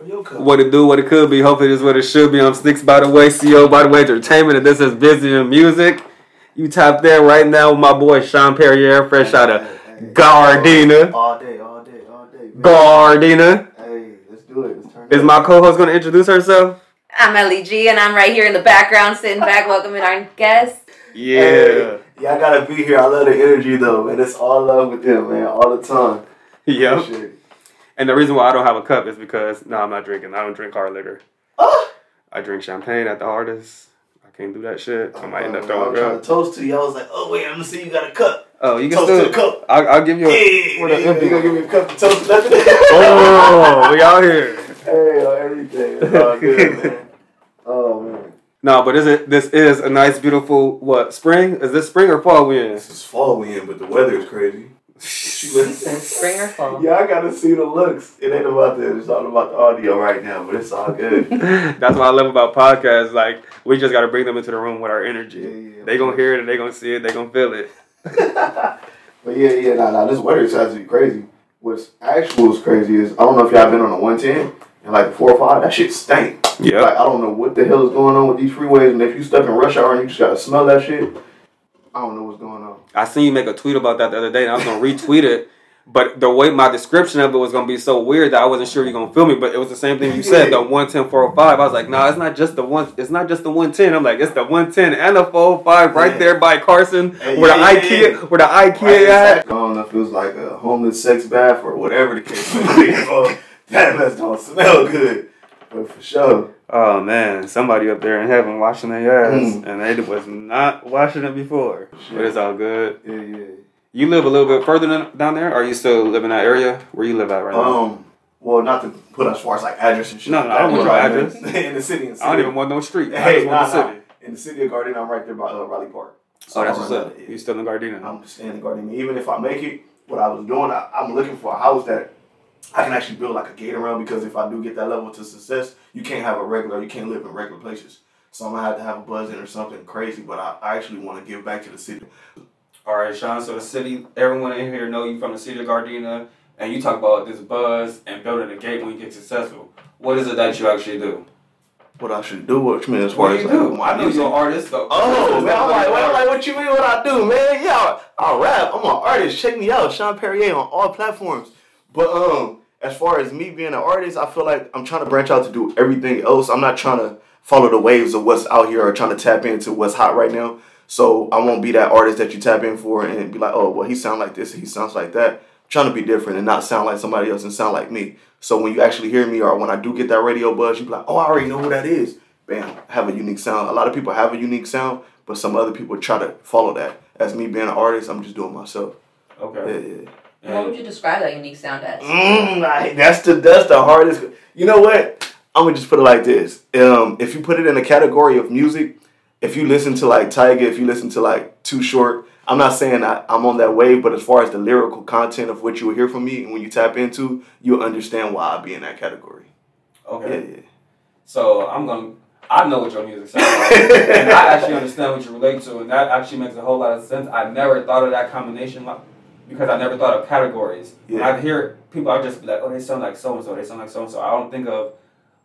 What it do, what it could be. Hopefully, this is what it should be. I'm Sticks by the way, CEO by the way, Entertainment, and this is Busy in Music. You tap there right now with my boy Shon Perrier, fresh out of Gardena. All day, all day, all day. man. Gardena. Hey, let's do it. Let's turn Is my co-host going to introduce herself? I'm Ellie G, and I'm right here in the background, sitting back, welcoming our guest. Yeah. Hey, yeah, I gotta be here. I love the energy though, man. It's all love with them, man, all the time. Yep. And the reason why I don't have a cup is because no, I'm not drinking. I don't drink hard liquor. Ah! I drink champagne at the hardest. I can't do that shit. I might end up Oh, I throwing was up. to toast to you. I was like, oh wait, I'm gonna see you got a cup. Oh, you can Toast to still. the cup. I'll, I'll give you a. Hey, what a- you gonna give me a cup to toast to nothing? Oh, we out here. Hey, on everything. It's all good, man. Oh man. No, but is it? This is a nice, beautiful what spring? Is this spring or fall we in? This is fall we in, but the weather is crazy. Spring or fall? Yeah, I gotta see the looks. It ain't about the it's all about the audio right now, but it's all good. That's what I love about podcasts. Like we just got to bring them into the room with our energy. Yeah, yeah. They gonna hear it and they gonna see it. They gonna feel it. but yeah, yeah, nah, nah, this weather is actually crazy. What's actually is crazy is I don't know if y'all been on a one ten and like the four or five, that shit stank. Yeah. Like I don't know what the hell is going on with these freeways, and if you stuck in rush hour and you just gotta smell that shit, I don't know what's going on. I seen you make a tweet about that the other day, and I was gonna retweet it. But the way my description of it was gonna be so weird that I wasn't sure you're gonna feel me. But it was the same thing you said, the one ten four oh five. I was like, nah, it's not just the one. It's not just the one ten. I'm like, it's the one ten and the four oh five right Yeah. there by Carson, Hey, where yeah, the yeah, IKEA, where the IKEA Right, at. I don't know if it was like a homeless sex bath or whatever the case may be. Oh, that mess don't smell good, but for sure. Oh man, somebody up there in heaven washing their ass, Mm. and they was not washing it before. But it's all good. Yeah, yeah. You live a little bit further than, down there, or you still live in that area where you live at right now? Um, well, not to put as far as like address and shit. No, no, I don't want your address. in, the city. In the I don't even want no street. I Hey, nah, nah. In the city of Gardena, I'm right there by uh, Rowley Park. Oh, that's what's up. You still in Gardena? I'm staying in Gardena. Even if I make it, what I was doing, I, I'm looking for a house that I can actually build like a gate around because if I do get that level to success, you can't have a regular, you can't live in regular places. So I'm gonna have to have a buzzing or something crazy. But I, I actually want to give back to the city. All right, Shon. So the city, everyone in here know you from the city of Gardena, and you talk about this buzz and building a gate when you get successful. What is it that you actually do? What I should do? What you mean as far What do as you like, do? my I know you're an artist, though. Oh man, I'm like, well, I'm like, what you mean? What I do, man? Yeah, I rap. I'm an artist. Check me out, Shon Perrier on all platforms. But um, as far as me being an artist, I feel like I'm trying to branch out to do everything else. I'm not trying to follow the waves of what's out here or trying to tap into what's hot right now. So I won't be that artist that you tap in for and be like, oh, well, he sounds like this, he sounds like that. I'm trying to be different and not sound like somebody else and sound like me. So when you actually hear me or when I do get that radio buzz, you be like, oh, I already know who that is. Bam, have a unique sound. A lot of people have a unique sound, but some other people try to follow that. As me being an artist, I'm just doing myself. Okay. Yeah, Okay. Yeah. What would you describe that unique sound as? Mm, like, that's the that's the hardest. You know what? I'm gonna just put it like this. Um, if you put it in a category of music, if you listen to like Tyga, if you listen to like Too Short, I'm not saying I, I'm on that wave, but as far as the lyrical content of what you will hear from me and when you tap into, you'll understand why I be in that category. Okay. Yeah, So I'm gonna. I know what your music sounds like, and I actually understand what you relate to, and that actually makes a whole lot of sense. I never thought of that combination like, because I never thought of categories. When Yeah. I hear people, I just be like, oh, they sound like so and so. They sound like so and so. I don't think of,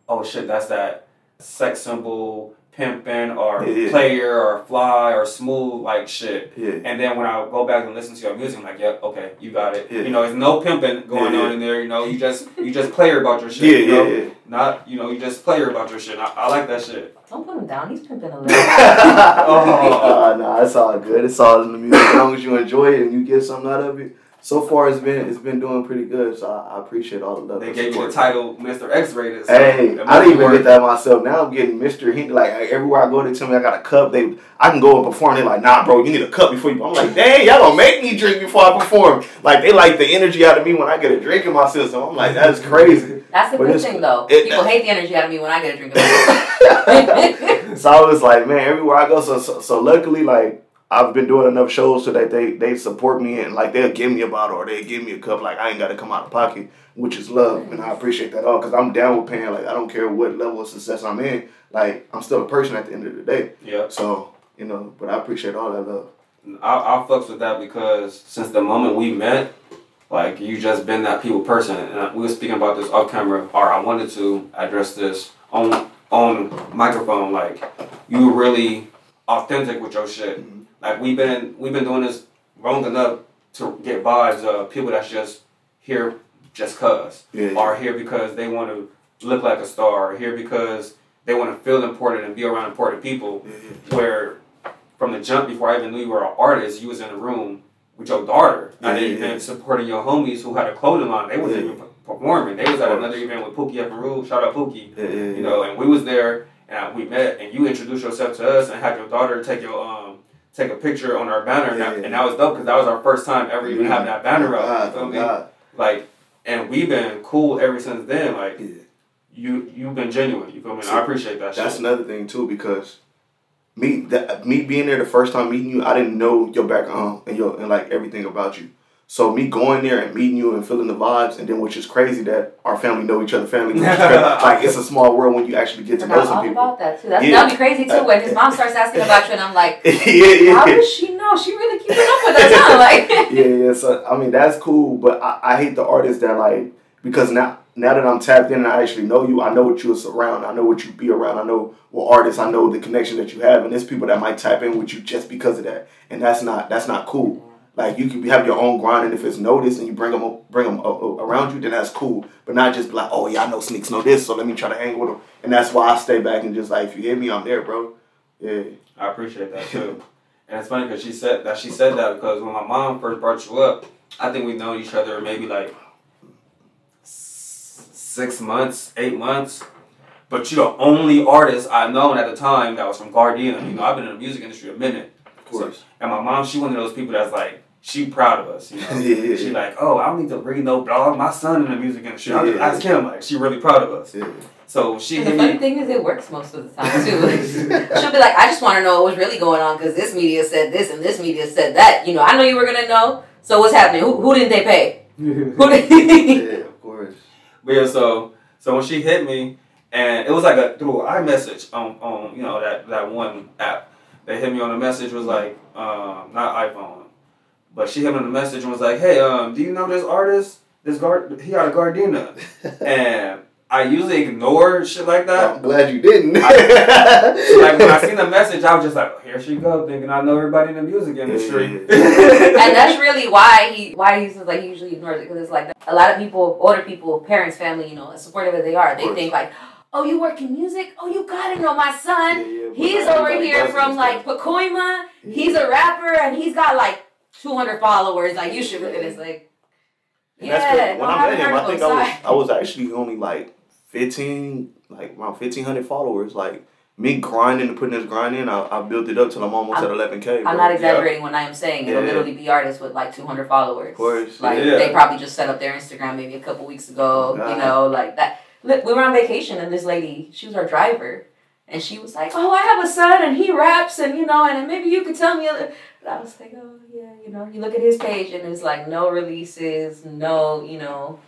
oh shit, that's that sex symbol, pimping, or Yeah, yeah. player, or fly, or smooth like shit. yeah, yeah. And then when I go back and listen to your music, I'm like, yeah, okay, you got it. Yeah. You know, there's no pimping going Yeah, yeah. on in there. You know, you just you just player about your shit. Yeah, you know? yeah, yeah. Not you know, you just player about your shit. I, I like that shit. Don't put him down. He's pimping a little. uh, nah, it's all good. It's all in the music. As long as you enjoy it and you get something out of it. So far, it's been it's been doing pretty good. So I, I appreciate all the love. They gave you the title Mr. X rated. So Hey, it I didn't even work. get that myself. Now I'm getting Mr. Hint. Like everywhere I go, they tell me I got a cup. They, I can go and perform. They're like, Nah, bro, you need a cup before you. I'm like, Dang, y'all gonna make me drink before I perform. Like they like the energy out of me when I get a drink in my system. I'm like, that's crazy. That's the But good thing, though. it- People hate the energy out of me when I get a drink of it. so I was like, man, everywhere I go. So, so so luckily, like I've been doing enough shows so that they they support me and like they'll give me a bottle or they give me a cup. Like I ain't got to come out of pocket, which is love, and I appreciate that all because I'm down with paying. Like I don't care what level of success I'm in. Like I'm still a person at the end of the day. Yeah, So you know, but I appreciate all that love. I I fucks with that because since the moment we met, like you just been that people person. And we were speaking about this off camera, or I wanted to address this on on microphone. Like you really authentic with your shit. Mhm. Like we've been we've been doing this long enough to get vibes of people that's just here just cause, Yeah. or here because they want to look like a star, or here because they want to feel important and be around important people. Yeah, yeah. Where from the jump before I even knew you were an artist, you was in a room with your daughter and Yeah, and supporting your homies who had a clothing line. They wasn't even performing. They was at another event with Pookie F. Rule. Shout out Pookie. You know, and we was there and we met and you introduced yourself to us and had your daughter take your um take a picture on our banner and, that, yeah. and that was dope because that was our first time ever even having that banner oh up. God, You feel oh me? Like, and we've been cool ever since then. Like Yeah. you you've been genuine. You feel me? And I appreciate that. That's shit. another thing too because me that me being there the first time meeting you, I didn't know your background and your and like everything about you. So me going there and meeting you and feeling the vibes, and then which is crazy that our family know each other family. Which is crazy. like it's a small world when you actually get to know some all people. about that too. That's, Yeah. That'd be crazy too uh, when his mom starts asking about you, and I'm like, yeah, how yeah. does she know? She really keeping up with us, huh? Like, yeah, yeah. So I mean that's cool, but I, I hate the artists that like because now now that I'm tapped in and I actually know you, I know what you're around, I know what you be around, I know what artists, I know the connection that you have, and there's people that might tap in with you just because of that, and that's not that's not cool. Like you can have your own grind, and if it's noticed and you bring them bring them uh, uh, around you, then that's cool. But not just be like, oh yeah, I know Sneaks know this, so let me try to hang with them. And that's why I stay back and just like, if you hit me, I'm there, bro. Yeah, I appreciate that too. and it's funny because she said that she said that because when my mom first brought you up, I think we've known each other maybe like six months, eight months. But you're the only artist I've known at the time that was from Gardena. You know, I've been in the music industry a minute. of course. And my mom, she one of those people that's like, she proud of us. You know, Yeah, yeah, she yeah. like, oh, I don't need to bring no blog. My son in the music industry. I'll just Yeah. ask him. Like, she really proud of us. Yeah. So she and the funny me. thing is, it works most of the time too. She'll be like, I just want to know what was really going on because this media said this and this media said that. You know, I know you were gonna know. So what's happening? Who, who didn't they pay? Who did? Yeah, of course. But yeah, so so when she hit me, and it was like a through iMessage on on you know that that one app. They hit me on the message was like um not iPhone, but she hit me on the message and was like, hey um do you know this artist? This guard he out of Gardena, and I usually ignore shit like that. I'm glad you didn't. So like when I seen the message, I was just like, here she go, thinking I know everybody in the music industry. and that's really why he why he says like he usually ignores it because it's like a lot of people, older people, parents, family, you know, as supportive as they are, they think like, oh, you work in music? Oh, you gotta know my son. Yeah, yeah, He's over here from like understand. Pacoima. He's a rapper and he's got like 200 followers. Like you should look at this. Like, And yeah, that's. When I met him, I think I was. I was actually only like fifteen, like around fifteen hundred followers. Like me grinding and putting this grind in, I, I built it up till I'm almost I'm- at eleven k. I'm not exaggerating when I am saying it'll Yeah. literally be artists with like 200 followers. Of course, Like yeah. they probably just set up their Instagram maybe a couple weeks ago. God. You know, like that. Look, we were on vacation and this lady, she was our driver, and she was like, "Oh, I have a son and he raps and you know, and maybe you could tell me." Other... But I was like, "Oh yeah, you know." You look at his page and it's like no releases, no, you know.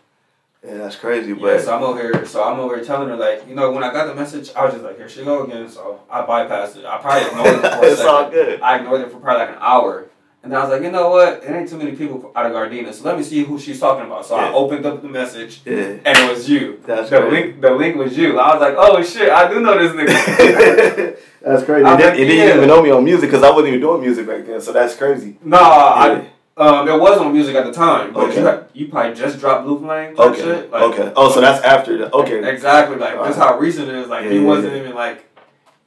Yeah, that's crazy, Yeah, but so I'm over here. So I'm over here telling her like, you know, when I got the message, I was just like, here she go again. So I bypassed it. I probably ignored it for a it's all good. I ignored it for probably like an hour, and I was like, you know what? It ain't too many people out of Gardena, so let me see who she's talking about. So I opened up the message, Yeah, and it was you. that's The crazy. link, the link was you. I was like, oh shit, I do know this nigga. that's crazy. And then, like, and then you yeah. didn't even know me on music because I wasn't even doing music back then. So that's crazy. nah, Yeah. I um, there was no music at the time, but Okay. you, had, you probably just dropped Blue Flame. Okay. Shit. Like, okay. Oh, so that's after the. Okay. Exactly. Like that's Alright. how recent it is. Like Yeah, he yeah, wasn't yeah. even like.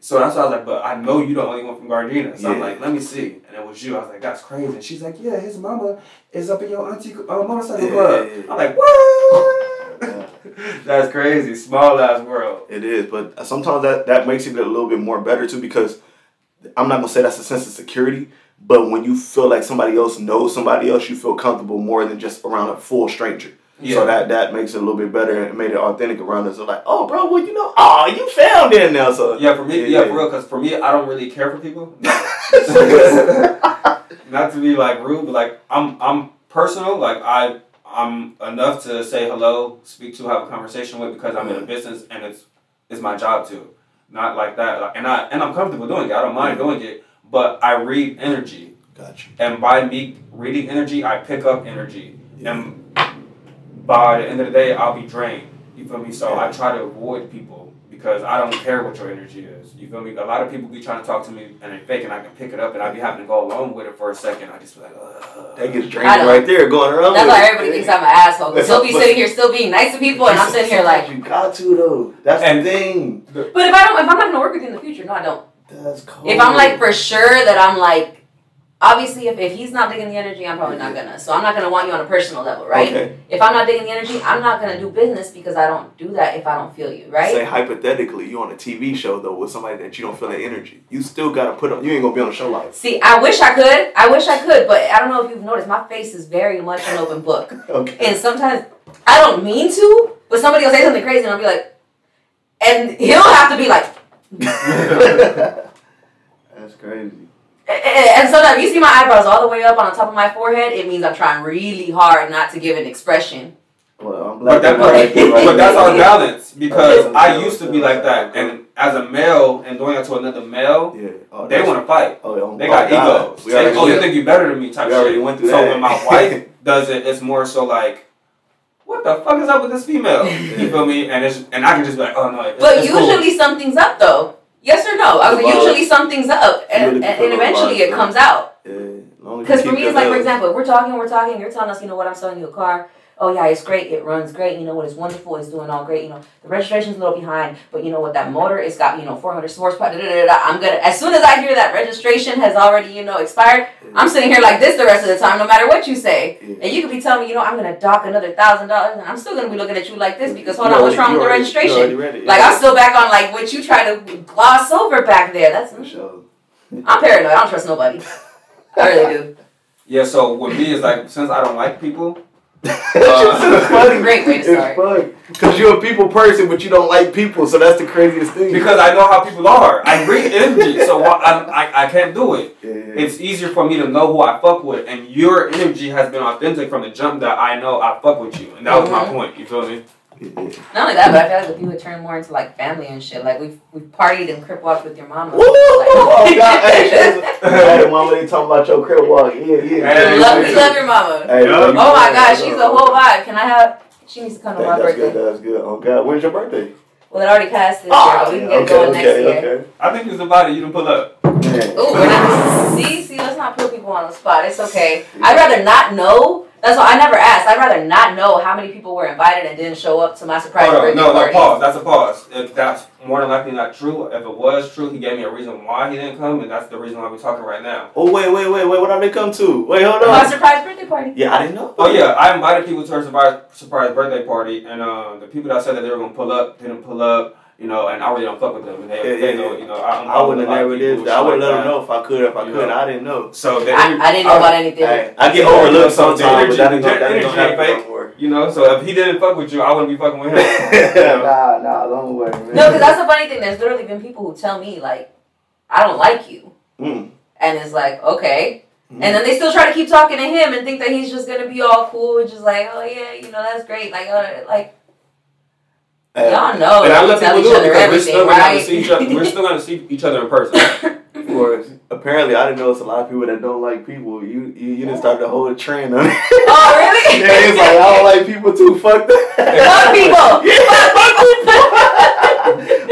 So that's why I was like, but I know you the only one from Gardena. So I'm like, let me see. And it was you. I was like, that's crazy. And she's like, yeah, his mama is up in your auntie uh, motorcycle Yeah, club. yeah, yeah. I'm like, what? That's crazy. Small ass world. It is, but sometimes that, that makes it a little bit more better too because I'm not gonna say that's a sense of security, but when you feel like somebody else knows somebody else, you feel comfortable more than just around a full stranger. Yeah. So that that makes it a little bit better and made it authentic around us. So like, oh, bro, well, you know, oh, you found it now. So Yeah, for me, Yeah, yeah, yeah. for real. Because for me, I don't really care for people. Not to be like rude, but like I'm, I'm personal. Like I, I'm enough to say hello, speak to, have a conversation with because I'm in a business and it's, it's my job to. Not like that, like, and I and I'm comfortable doing it. I don't mind doing it, but I read energy, Gotcha. and by me reading energy, I pick up energy. Yeah. And by the end of the day, I'll be drained. You feel me? So I try to avoid people because I don't care what your energy is. You feel me? A lot of people be trying to talk to me and they fake, and I can pick it up, and I be having to go along with it for a second. I just be like, Ugh. That gets I right there, going around. That's why it. everybody thinks I'm an asshole. Because he'll be sitting here still being nice to people, and I'm sitting here like. you got to though. That's And- the thing. But if I don't, if I'm not gonna work with you in the future, no, I don't. That's cold. If I'm like for sure that I'm like, obviously, if, if he's not digging the energy, I'm probably not gonna. So I'm not gonna want you on a personal level, right? Okay. If I'm not digging the energy, I'm not gonna do business because I don't do that if I don't feel you, right? Say hypothetically, you on a TV show though with somebody that you don't feel that energy. You still gotta put on. You ain't gonna be on a show like. See, I wish I could. I wish I could, but I don't know if you've noticed, my face is very much an open book. Okay. And sometimes I don't mean to, but somebody will say something crazy and I'll be like, and he'll have to be like, That's crazy. and sometimes you see my eyebrows all the way up on the top of my forehead, it means I'm trying really hard not to give an expression. Well, I'm glad But, that, you're right there, right but that's our balance because Okay. I used to be like that, and as a male and going out to another male, Yeah. Oh, they want to fight. Oh, oh They oh, got God. egos. They, already, oh, you think you're better than me type We already shit. went through so that. when my wife does it, it's more so like, what the fuck is up with this female? You feel me? And it's and I can just be like, oh no. It's, But it's cool. usually something's up though. Yes or no? I was like, usually something's up, and, and, eventually it comes out. Yeah. long as you Because for me, it's like, for example, if we're talking, we're talking, you're telling us, you know what, I'm selling you a car. Oh yeah, it's great. It runs great. You know what? It's wonderful. It's doing all great. You know the registration's a little behind, but you know what? That motor, it's got you know 400 horsepower. Da, da, da, da. I'm gonna. As soon as I hear that registration has already you know expired, I'm sitting here like this the rest of the time, no matter what you say. And you could be telling me, you know, I'm gonna dock another thousand dollars, and I'm still gonna be looking at you like this because hold You on, what's wrong with the registration? already read Like. I'm still back on like what you try to gloss over back there. That's For sure. I'm paranoid. I don't trust nobody. I really do. Yeah. So with me, it's like since I don't like people, It's just funny. Great way to It's start. fun. Because you're a people person, but you don't like people, so that's the craziest thing. because I know how people are, I read energy, so I'm, I I can't do it. yeah, yeah. It's easier for me to know who I fuck with, and your energy has been authentic from the jump that I know I fuck with you, and that was my Mhm. point. You feel me? Yeah. Not only that, but I feel like if you would turn more into like family and shit, like we've we've partied and crip walked with your mama. Woo! Like, Oh God! Hey, hey, mama, they talking about your crip walk. Yeah, yeah. Hey, love, we love your mama. Hey, Yeah. love you. Oh my gosh, she's a whole vibe. Can I have? She needs to come to Hey, my that's good. birthday. That's good. Oh God, when's your birthday? Well, it already passed this year, Ah, but we can yeah, get it okay, going next okay, year. okay. I think it's about it. You didn't pull up. Man. Ooh, we're not, see, see, let's not put people on the spot. It's okay. I'd rather not know. That's why I never asked. I'd rather not know how many people were invited and didn't show up to my surprise Hold on, birthday no, no, party. pause. That's a pause. If that's more than likely not true, if it was true, he gave me a reason why he didn't come, and that's the reason why we're talking right now. Oh wait, wait, wait, wait. What did they come to? Wait, hold on. My surprise birthday party. Yeah, I didn't know. Oh yeah, I invited people to her surprise surprise birthday party, and uh, the people that said that they were gonna pull up didn't pull up. You know, and I really don't fuck with them. And they, Yeah, they yeah, know, you know, I, I wouldn't have never did. I would like let them know if I could. If I could, know. I didn't know. So the I, I didn't know about anything. Hey, I get So, overlooked so the sometimes, but that energy- ain't gonna, that ain't the energy happen ain't no. You know, so if he didn't fuck with you, I wouldn't be fucking with him. You nah, nah, long way, man. No, because that's the funny thing. There's literally been people who tell me like, I don't like you, Mm. and it's like, okay, Mm. and then they still try to keep talking to him and think that he's just gonna be all cool and just like, oh yeah, you know, that's great. Like, uh, like Hey, y'all know and I we let people each do it other because we're everything, still gonna have to right? see each other. We're still gonna see each other in person. Of course. Apparently, I didn't know it's a lot of people that don't like people. You you, you didn't start the whole trend on it. oh really? yeah, it's like I don't like people too. Fuck that. Fuck people.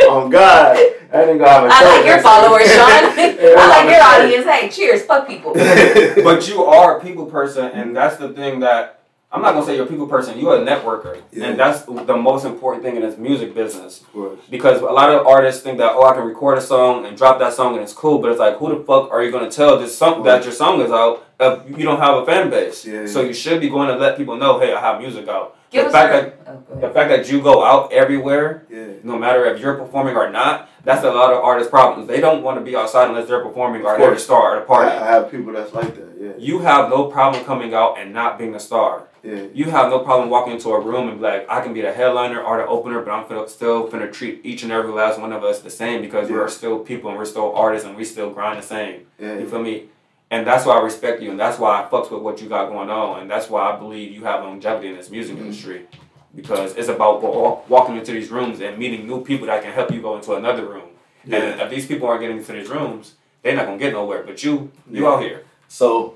oh God, I didn't go have a I like your followers, Shon. Yeah, I like your I'm a audience. Hey, cheers. Fuck people. but you are a people person, and that's the thing that I'm not gonna say you're a people person. You're a networker, Yeah. and that's the most important thing in this music business. Because a lot of artists think that oh, I can record a song and drop that song and it's cool, but it's like who the fuck are you gonna tell this song that your song is out if you don't have a fan base? Yeah, So you should be going to let people know, hey, I have music out. Give the fact our- that Oh, the fact that you go out everywhere Yeah. no matter if you're performing or not, that's a lot of artists' problems. They don't want to be outside unless they're performing or they're the star at a party. I, have people that's like that. Yeah. You have no problem coming out and not being a star. Yeah. You have no problem walking into a room and be like, I can be the headliner or the opener, but I'm finna, still finna treat each and every last one of us the same because Yeah. we're still people and we're still artists and we still grind the same. Yeah. You feel me? And that's why I respect you and that's why I fucks with what you got going on and that's why I believe you have longevity in this music Mhm. industry. Because it's about walking into these rooms and meeting new people that can help you go into another room. Yeah. And if these people aren't getting into these rooms, they're not gonna get nowhere. But you, you Yeah. out here. So,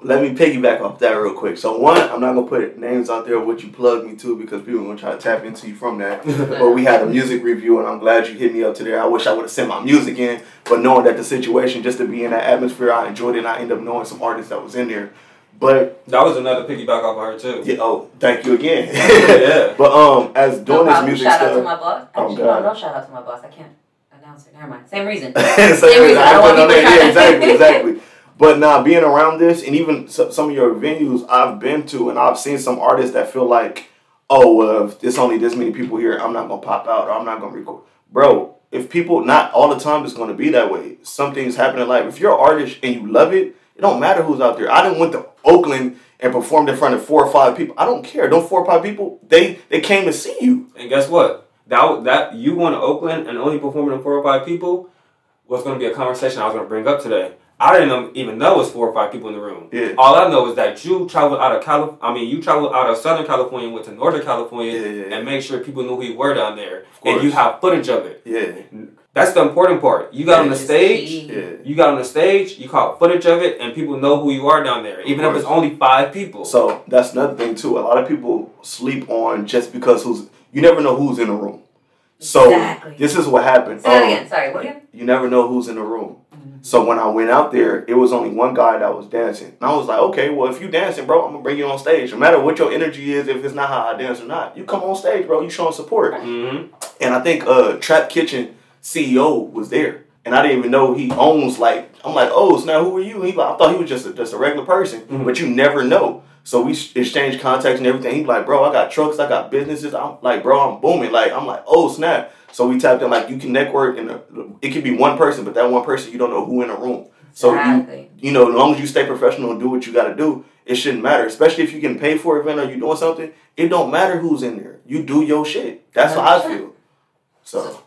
let me piggyback off that real quick. So one, I'm not gonna put names out there of what you plugged me to because people are gonna try to tap into you from that. but we had a music review, and I'm glad you hit me up today. I wish I would have sent my music in, but knowing that the situation, just to be in that atmosphere, I enjoyed it. and I ended up knowing some artists that was in there. But That was another piggyback off of her too. yeah, oh, thank you again. Yeah. But um, as No doing this problem. music shout out to my boss. Oh, Actually, God. no, no shout out to my boss. I can't announce it. Never mind. Same reason. Same reason. reason. I don't want put no people name. Yeah, exactly, exactly. But now being around this, and even some of your venues I've been to, and I've seen some artists that feel like, oh, well, if there's only this many people here, I'm not gonna pop out or I'm not gonna record. Bro, if people, not all the time, it's gonna be that way. Some things happen in life. If you're an artist and you love it, it don't matter who's out there. I didn't went to Oakland and performed in front of four or five people. I don't care. Don't four or five people. They they came to see you. And guess what? That that you going to Oakland and only performing to four or five people was going to be a conversation I was going to bring up today. I didn't even know it was four or five people in the room. Yeah. All I know is that you traveled out of Cali- I mean, you traveled out of Southern California, and went to Northern California, Yeah, yeah, yeah. and made sure people knew who you were down there, and you have footage of it. Yeah. That's the important part. You got on the stage. Yeah. You got on the stage. You caught footage of it, and people know who you are down there, even if it's only five people. So that's another thing too. A lot of people sleep on just because who's you never know who's in the room. So Exactly. this is what happened. Say Um, again. Sorry. What again? You never know who's in the room. Mm-hmm. So when I went out there, it was only one guy that was dancing. And I was like, okay, well if you dancing, bro, I'm gonna bring you on stage. No matter what your energy is, if it's not how I dance or not, you come on stage, bro. You showing support. hmm And I think uh Trap Kitchen CEO was there. And I didn't even know he owns like I'm like, oh, so now who are you? He like, I thought he was just a, just a regular person, Mhm. but you never know. So we sh- exchanged contacts and everything. He's like, bro, I got trucks, I got businesses. I'm like, bro, I'm booming. Like, I'm like, oh snap. So we tapped in like you can network, and uh, it could be one person, but that one person you don't know who in the room. So you exactly. you know, as long as you stay professional and do what you got to do, it shouldn't matter. Especially if you getting paid for an event or you doing something, it don't matter who's in there. You do your shit. That's how I 100%. feel. So.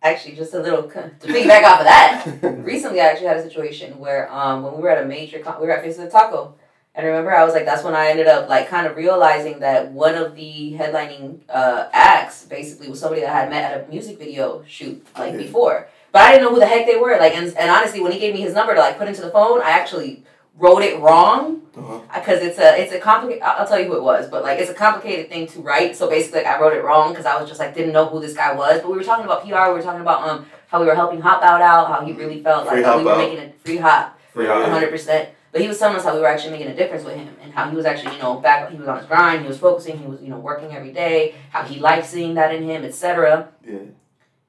Actually, just a little to piggyback off of that. Recently, I actually had a situation where um when we were at a major con- we were at Face of the Taco, and remember I was like that's when I ended up like kind of realizing that one of the headlining uh acts basically was somebody that I had met at a music video shoot like Yeah. before, but I didn't know who the heck they were. Like and and honestly, when he gave me his number to like put into the phone, I actually wrote it wrong Uh-huh. because it's a it's a complicated. I'll tell you who it was, but like it's a complicated thing to write. So basically, like I wrote it wrong because I was just like didn't know who this guy was. But we were talking about PR. We were talking about um how we were helping Hop Out out, how he really felt Free like we were Out. making a free hop, For hundred percent. But he was telling us how we were actually making a difference with him and how he was actually you know back he was on his grind. He was focusing. He was you know working every day. How he liked seeing that in him, etc. Yeah.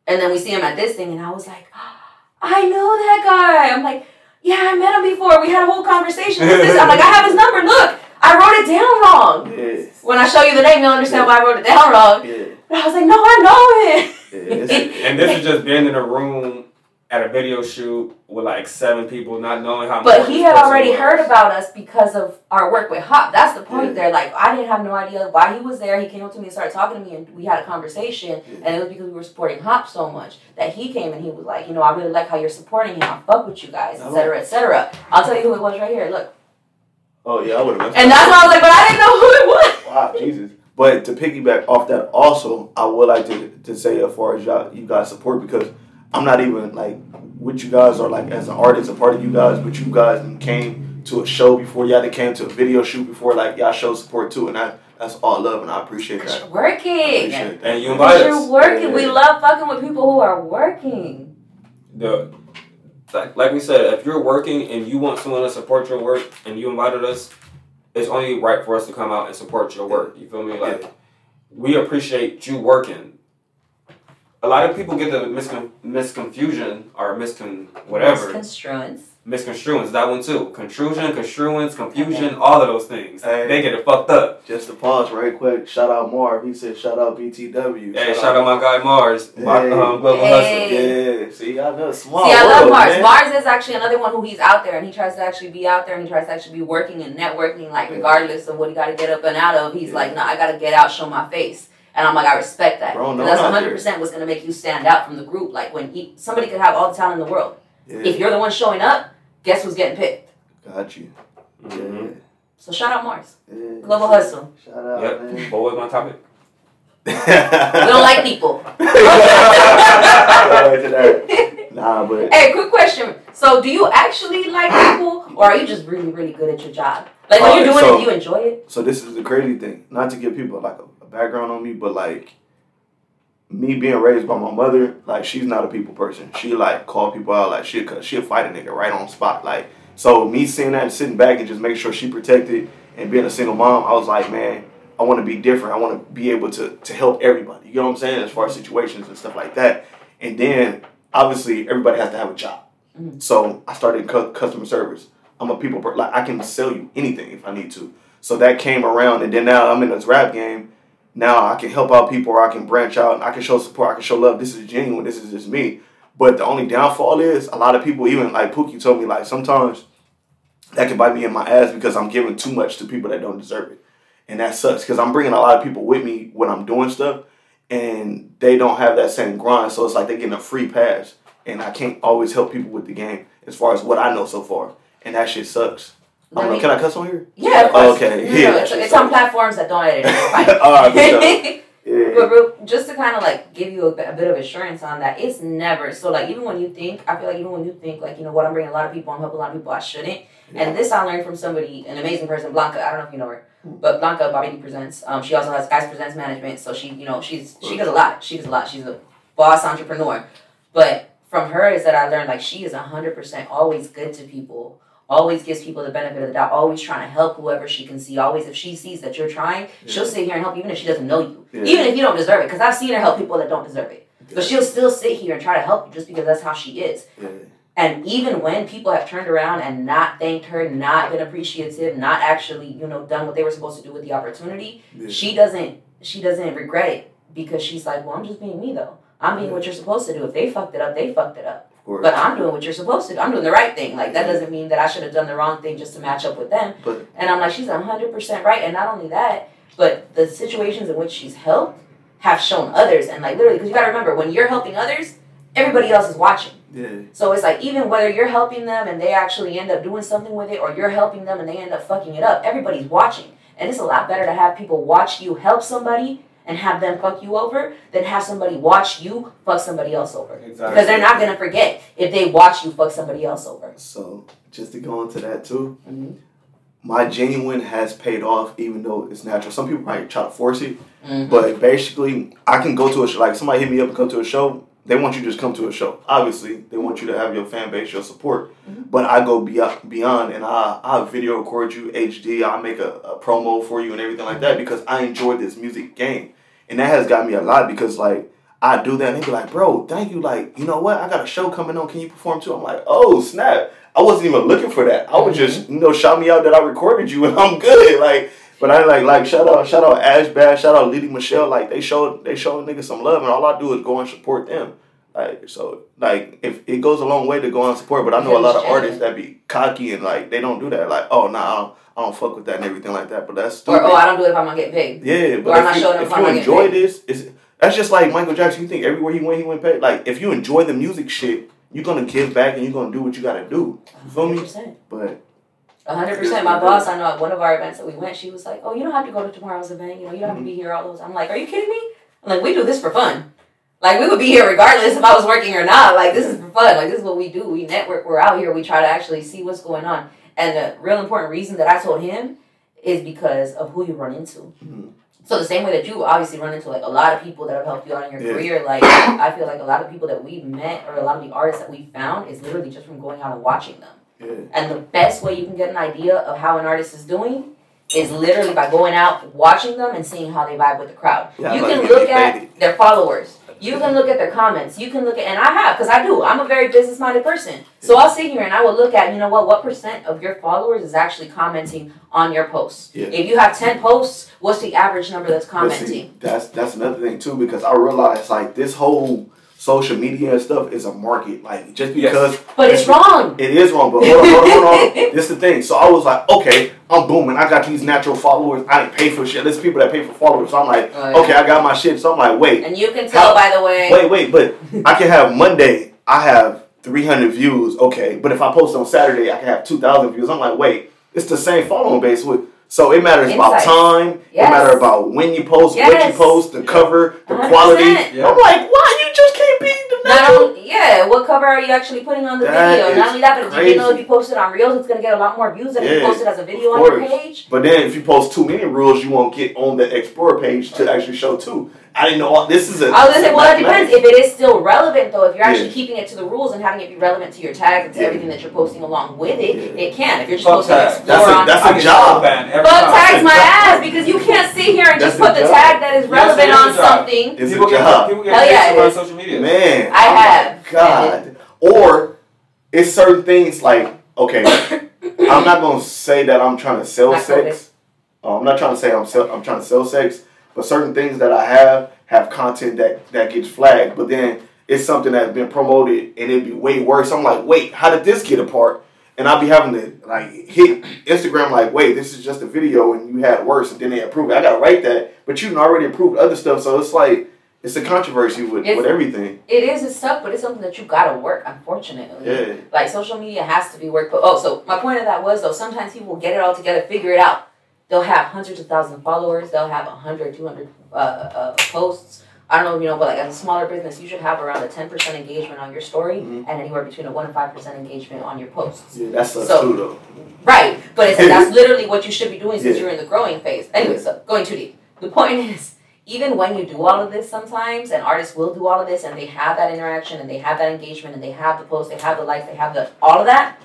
And then we see him at this thing, and I was like, I know that guy. I'm like, yeah, I met him before. We had a whole conversation. With this. I'm like, I have his number. Look, I wrote it down wrong. Yeah. When I show you the name, you'll understand why I wrote it down wrong. Yeah. But I was like, no, I know him. Yeah. It's, And this is just being in a room at a video shoot with like seven people, not knowing how. But he had already was. heard about us because of our work with Hop. That's the point Yeah. there. Like, I didn't have no idea why he was there. He came up to me and started talking to me, and we had a conversation. Yeah. And it was because we were supporting Hop so much that he came and he was like, you know, I really like how you're supporting him. I fuck with you guys, etc., et cetera, et cetera. I'll tell you who it was right here. Look. oh yeah, I would have. And that's why I was like, but I didn't know who it was. Wow, Jesus. But to piggyback off that, also, I would like to, to say as far as y'all, you guys support because I'm not even like what you guys are like as an artist, a part of you guys, but you guys came to a show before, y'all that came to a video shoot before, like y'all show support too, and that that's all love, and I appreciate that. you're working. Appreciate that. And you Because invite you're us. working. We love fucking with people who are working. The like, like we said, if you're working and you want someone to support your work, and you invited us, it's only right for us to come out and support your work. You feel me? Like we appreciate you working. A lot of people get the miscon- misconfusion or miscon whatever Misconstruence. misconstruence. That one too. Contrusion, construance, confusion, all of those things. Hey. They get it fucked up. Just to pause right quick, shout out Marv. He said shout out BTW. Hey, shout out my guy Mars, my Hey. um, global Hey. Yeah, see, I know small. See, I love world, Mars. man. Mars is actually another one who he's out there and he tries to actually be out there and he tries to actually be working and networking, like Yeah. regardless of what he got to get up and out of. He's Yeah. like, no, I got to get out, show my face. And I'm like, I respect that. Bro, no, that's 100% what's going to make you stand out from the group. Like when he, somebody could have all the talent in the world. Yeah, If you're the one showing up, guess who's getting picked? got you. Mhm. So shout out Mars. Yeah. Global hustle. Shout out, Yep. man. What was my topic? We don't like people. nah, but Hey, quick question. So, do you actually like people, or are you just really really good at your job? Like when Alright, you're doing so- it, you enjoy it. So this is the crazy thing. Not to give people like a, a background on me, but like me being raised by my mother, like she's not a people person. She like call people out like shit cause she'll fight a nigga right on spot. Like so me seeing that and sitting back and just making sure she protected and being a single mom, I was like, man, I want to be different. I want to be able to to help everybody. You know what I'm saying? As far as situations and stuff like that. And then obviously everybody has to have a job. Mhm. So I started cu- customer service. I'm a people per- like I can sell you anything if I need to. So that came around, and then now I'm in this rap game. Now I can help out people, or I can branch out, and I can show support. I can show love. This is genuine. This is just me. But the only downfall is a lot of people, even like Pookie told me, like sometimes that can bite me in my ass because I'm giving too much to people that don't deserve it, and that sucks because I'm bringing a lot of people with me when I'm doing stuff, and they don't have that same grind. So it's like they're getting a free pass, and I can't always help people with the game as far as what I know so far, and that shit sucks. I don't Let know. me- Can I cuss on here? Yeah, of course. Okay, No, yeah, it's, it's on platforms that don't edit it. All right. Yeah. But real, just to kind of like give you a, bit- a bit of assurance on that, it's never so like even when you think, I feel like even when you think like you know what I'm bringing a lot of people, I'm helping a lot of people, I shouldn't. And this I learned from somebody, an amazing person, Blanca. I don't know if you know her, but Blanca Bobby D presents. Um, she also has Guys Presents Management, so she you know she's she does a lot. She does a lot. She's a boss entrepreneur. But from her is that I learned like she is hundred percent always good to people. Always gives people the benefit of the doubt. Always trying to help whoever she can see. Always, if she sees that you're trying, she'll sit here and help, you, even if she doesn't know you, Yeah. even if you don't deserve it. Because I've seen her help people that don't deserve it. But she'll still sit here and try to help you just because that's how she is. Yeah. And even when people have turned around and not thanked her, not been appreciative, not actually, you know, done what they were supposed to do with the opportunity, Yeah. she doesn't she doesn't regret it because she's like, Well, I'm just being me though. I'm being what you're supposed to do. If they fucked it up, they fucked it up. Of course. But I'm doing what you're supposed to do. I'm doing the right thing. Like that doesn't mean that I should have done the wrong thing just to match up with them. But And I'm like, she's hundred percent right. And not only that, but the situations in which she's helped have shown others. And like literally, because you gotta remember, when you're helping others, everybody else is watching. yeah, So it's like even whether you're helping them and they actually end up doing something with it, or you're helping them and they end up fucking it up, everybody's watching. And it's a lot better to have people watch you help somebody and have them fuck you over than have somebody watch you fuck somebody else over. Exactly. Because they're not gonna forget if they watch you fuck somebody else over. so just to go into that too, Mhm. my genuine has paid off, even though it's natural. Some people might try to force it, Mhm. but basically, I can go to a show. Like somebody hit me up and come to a show. They want you to just come to a show. Obviously, they want you to have your fan base, your support. But I go beyond, beyond, and I I video record you HD. I make a, a promo for you and everything like that because I enjoy this music game, and that has got me a lot because like I do that and they be like, bro, thank you. Like you know what? I got a show coming on. Can you perform too? I'm like, oh snap! I wasn't even looking for that. I was just you know shout me out that I recorded you and I'm good. Like. But I like like shout out shout out Ash Bash, shout out Liddy Michelle. Like they showed they showed niggas some love, and all I do is go and support them. Like so, like if it goes a long way to go and support, but I know a lot of artists that be cocky and like they don't do that. Like oh nah, I don't, fuck with that and everything like that. But that's stupid. Or oh, I don't do it if I'm gonna get paid. yeah, or but I'm not if you, showing up if if I'm you enjoy paid. this, it's that's just like Michael Jackson. You think everywhere he went, he went paid. Like if you enjoy the music shit, you're gonna give back and you're gonna do what you gotta do. You feel me? 100%. But hundred percent. My boss, I know at one of our events that we went, she was like, "Oh, you don't have to go to tomorrow's event. You know, you don't have to be here all those." I'm like, "Are you kidding me?" I'm like, "We do this for fun. Like, we would be here regardless if I was working or not. Like, this is for fun. Like, this is what we do. We network. We're out here. We try to actually see what's going on." And the real important reason that I told him is because of who you run into. Mhm. So the same way that you obviously run into like a lot of people that have helped you out in your Yeah. career, like I feel like a lot of people that we've met or a lot of the artists that we found is literally just from going out and watching them. yeah, And the best way you can get an idea of how an artist is doing is literally by going out, watching them, and seeing how they vibe with the crowd. Yeah, you like can look at their followers. You can look at their comments. You can look at, and I have, because I do. I'm a very business minded person. So I'll sit here and I will look at, you know what, what percent of your followers is actually commenting on your posts? Yeah. If you have 10 posts, what's the average number that's But see, commenting? that's that's another thing too because I realize like this whole social media and stuff is a market. Like just Yes. because But it's wrong. It is wrong, but hold on, hold on, hold on. this is the thing. So I was like, okay, I'm booming. I got these natural followers. I didn't pay for shit. There's people that pay for followers. So I'm like, Oh, yeah. okay, I got my shit. So I'm like, wait, And you can tell, How- by the way, wait, wait, but I can have Monday. I have 300 views. Okay, but if I post on Saturday, I can have 2,000 views. I'm like, wait, it's the same following base with. So it matters about time. Yes. It matters about when you post, what you post, the cover, the 100%. quality. Yeah. I'm like, why you just can't be the Not only, yeah, what cover are you actually putting on the That video? Not only that, but did you know if you post it on Reels, it's gonna get a lot more views than if you post it as a video on your page? But then if you post too many Reels, you won't get on the Explorer page to actually show two. I didn't know what this is a. I was gonna say, well, that mathematics. depends. If it is still relevant, though, if you're actually Yeah. keeping it to the rules and having it be relevant to your tags and to Yeah. everything that you're posting along with it, Yeah. it can. If you're just Fuck posting tags. explore That's a- on that's I a get job. shadow banned every Fuck time. tags my ass because you can't sit here and just put the job. tag that is relevant it is a on job. something. It's people a get job. people Hell get yeah, yeah, on social media. Man, I oh my have. God. Or it's certain things like okay, I'm not gonna say that I'm trying to sell Not sex. Uh, I'm not trying to say I'm sell, I'm trying to sell sex, but certain things that I have have content that that gets flagged. But then it's something that's been promoted and it'd be way worse. I'm like, wait, how did this get apart? And I'll be having to like hit Instagram like, wait, this is just a video and you had worse, and then they approve it. I gotta write that, but you already approved other stuff, so it's like it's a controversy with, It's- with everything. It is, it's tough, but it's something that you gotta work, unfortunately. Yeah. Like social media has to be worked. But oh, so my point of that was though, sometimes people get it all together, figure it out. They'll have hundreds of thousands of followers. They'll have 100, 200 uh, uh, posts. I don't know if you know, but like as a smaller business, you should have around a 10% engagement on your story Mhm. and anywhere between a 1 and 5% engagement on your posts. Yeah, that's So- too though. Right, but it's, that's literally what you should be doing since Yeah. you're in the growing phase. Anyway, so going too deep. The point is, even when you do all of this sometimes, and artists will do all of this, and they have that interaction, and they have that engagement, and they have the posts, they have the likes, they have the all of that,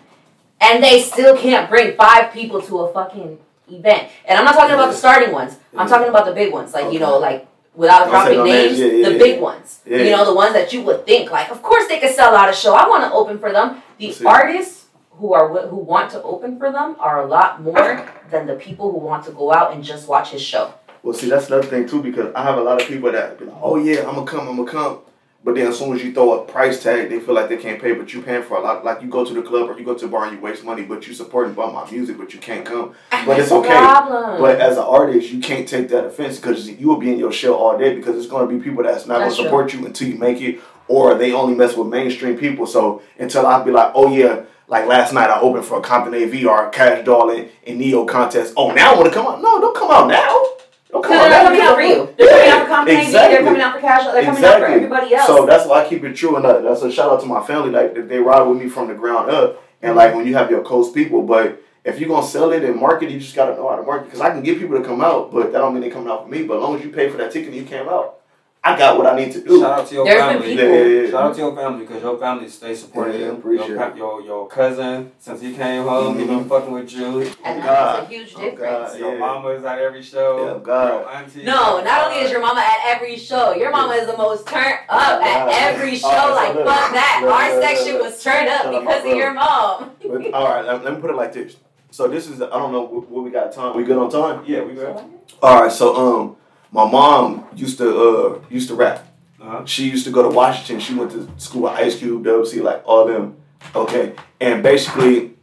and they still can't bring five people to a fucking event. And I'm not talking about the starting ones. I'm talking about the big ones, like you know, like without dropping no names. names, Yeah, yeah, the yeah. big ones. You know, the ones that you would think like, of course they could sell out a show. I want to open for them. The artists who are who want to open for them are a lot more than the people who want to go out and just watch his show. Well, see, that's another thing too because I have a lot of people that be like, "Oh yeah, I'm gonna come, I'm gonna come," but then as soon as you throw a price tag, they feel like they can't pay, but you paying for a lot. Like you go to the club or you go to a bar and you waste money, but you supporting about my music, but you can't come. But it's That's okay. Problem. But as an artist, you can't take that offense because you will be in your shell all day because it's going to be people that's not going to true. support you until you make it, or they only mess with mainstream people. So until I be like, oh yeah, like last night I opened for Compton AV or Cash and, and Neo contest. Oh now I want to come out. No, don't come out now. Don't come Because out they're coming out for you. They're coming out for Company exactly. They're coming out for Cash. They're coming out for Exactly. everybody else. So that's why I keep it true, and that's a shout out to my family. Like they ride with me from the ground up, and mm-hmm. like when you have your close people. But if you're gonna sell it and market, you just gotta know how to market. Because I can get people to come out, but that don't mean they coming out for me. But as long as you pay for that ticket you came out, I got what I need to do. Shout out to your There's been family. people- Yeah, yeah, yeah. Shout out to your family because your family stay supportive. Yeah, your, appreciate pa- your your cousin since he came home, he been Mhm. fucking with you. and Oh, that's God. a huge Oh, difference. God. Your Yeah. mama is at every show. Yeah, God. Your auntie. No, not only is your mama at every show, your mama is the most turned up at Yeah. every show. Alright, so like look. fuck that. Look, Our look, section look. was turned up Shout out my because of your mom. But, all right, let, let me put it like this. So this is I don't know what, what we got time. We good on time? Yeah, we good. All right. So um, my mom used to uh used to rap. Uh-huh. She used to go to Washington. She went to school with Ice Cube, WC, like all them. Okay, and basically,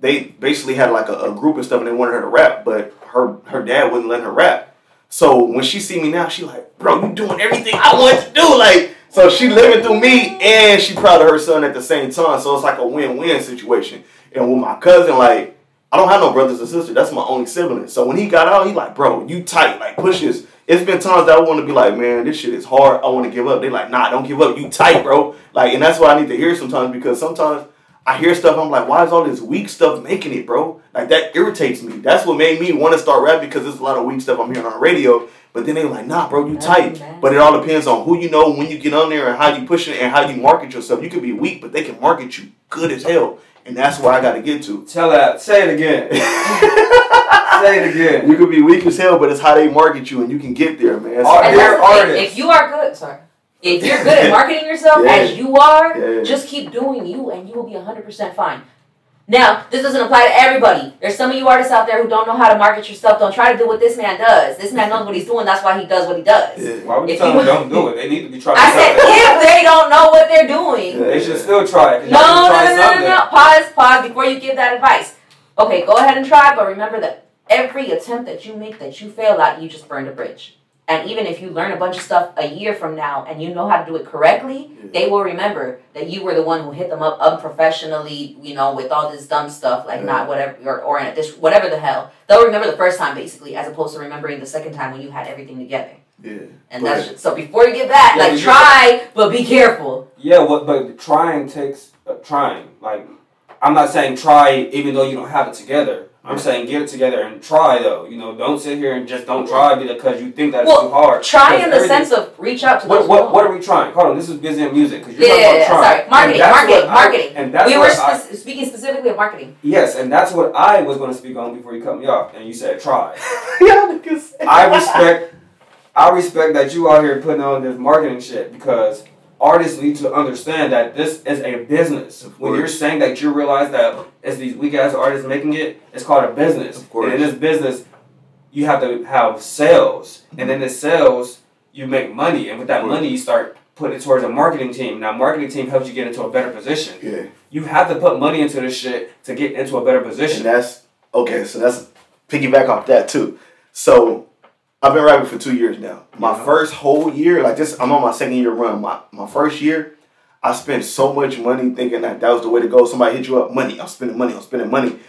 they basically had like a, a group and stuff, and they wanted her to rap, but her her dad wouldn't let her rap. So when she see me now, she like, bro, you doing everything I want to do, like. So she living through me, and she proud of her son at the same time. So it's like a win win situation. And with my cousin, like, I don't have no brothers and sisters. That's my only sibling. So when he got out, he like, bro, you tight, like push this. It's been times that I want to be like, man, this shit is hard. I want to give up. They like, nah, don't give up. You tight, bro. Like, and that's what I need to hear sometimes because sometimes I hear stuff. I'm like, why is all this weak stuff making it, bro? Like that irritates me. That's what made me want to start rap because there's a lot of weak stuff I'm hearing on the radio. But then they were like, nah, bro, you tight. But it all depends on who you know when you get on there and how you push it and how you market yourself. You could be weak, but they can market you good as hell. And that's where I got to get to. Tell that. Say it again. Say it again. You could be weak as hell, but it's how they market you, and you can get there, man. So- And they're that's the thing, artists. If you are good, sorry. If you're good at marketing yourself Yeah. as you are, Yeah. just keep doing you and you will be 100% fine. Now, this doesn't apply to everybody. There's some of you artists out there who don't know how to market yourself. Don't try to do what this man does. This man knows what he's doing. That's why he does what he does. Yeah. Why would you If tell them don't do it? They need to be trying I said if they don't know what they're doing. They should still try it. No, no, no, no, no, no. Pause, pause before you give that advice. Okay, go ahead and try, but remember that every attempt that you make that you fail at, you just burned a bridge. And even if you learn a bunch of stuff a year from now and you know how to do it correctly, they will remember that you were the one who hit them up unprofessionally, you know, with all this dumb stuff, like Yeah. not whatever, or, or in a dish, whatever the hell. They'll remember the first time, basically, as opposed to remembering the second time when you had everything together. Yeah. And But- that's just, so before you get that, Yeah, like you- try, but be careful. Yeah, Yeah, what? But trying takes uh, trying. Like, I'm not saying try even though you don't have it together. I'm saying get it together and try though. You know, don't sit here and just don't try because you think that's Well, too hard. Try in the sense of reach out to What, what, what are we trying? Hold on, this is busy in music because you're Yeah, talking yeah, about trying. sorry. Marketing, marketing, what I- marketing. and that's we were what I- speaking specifically of marketing. yes, and that's what I was going to speak on before you cut me off, and you said try. Y'all niggas. I respect, I respect that you out here putting on this marketing shit because artists need to understand that this is a business. When you're saying that you realize that it's these weak ass artists making it, it's called a business. Of course. And in this business, you have to have sales, and in the sales, you make money, and with that money, you start putting it towards a marketing team. Now, marketing team helps you get into a better position. Yeah. You have to put money into this shit to get into a better And position. that's okay. So that's piggyback off that too. So I've been rapping for two years now. My Yeah. first whole year, like this, I'm on my second year run. My my first year, I spent so much money thinking that that was the way to go. Somebody hit you up, money. I'm spending money. I'm spending money.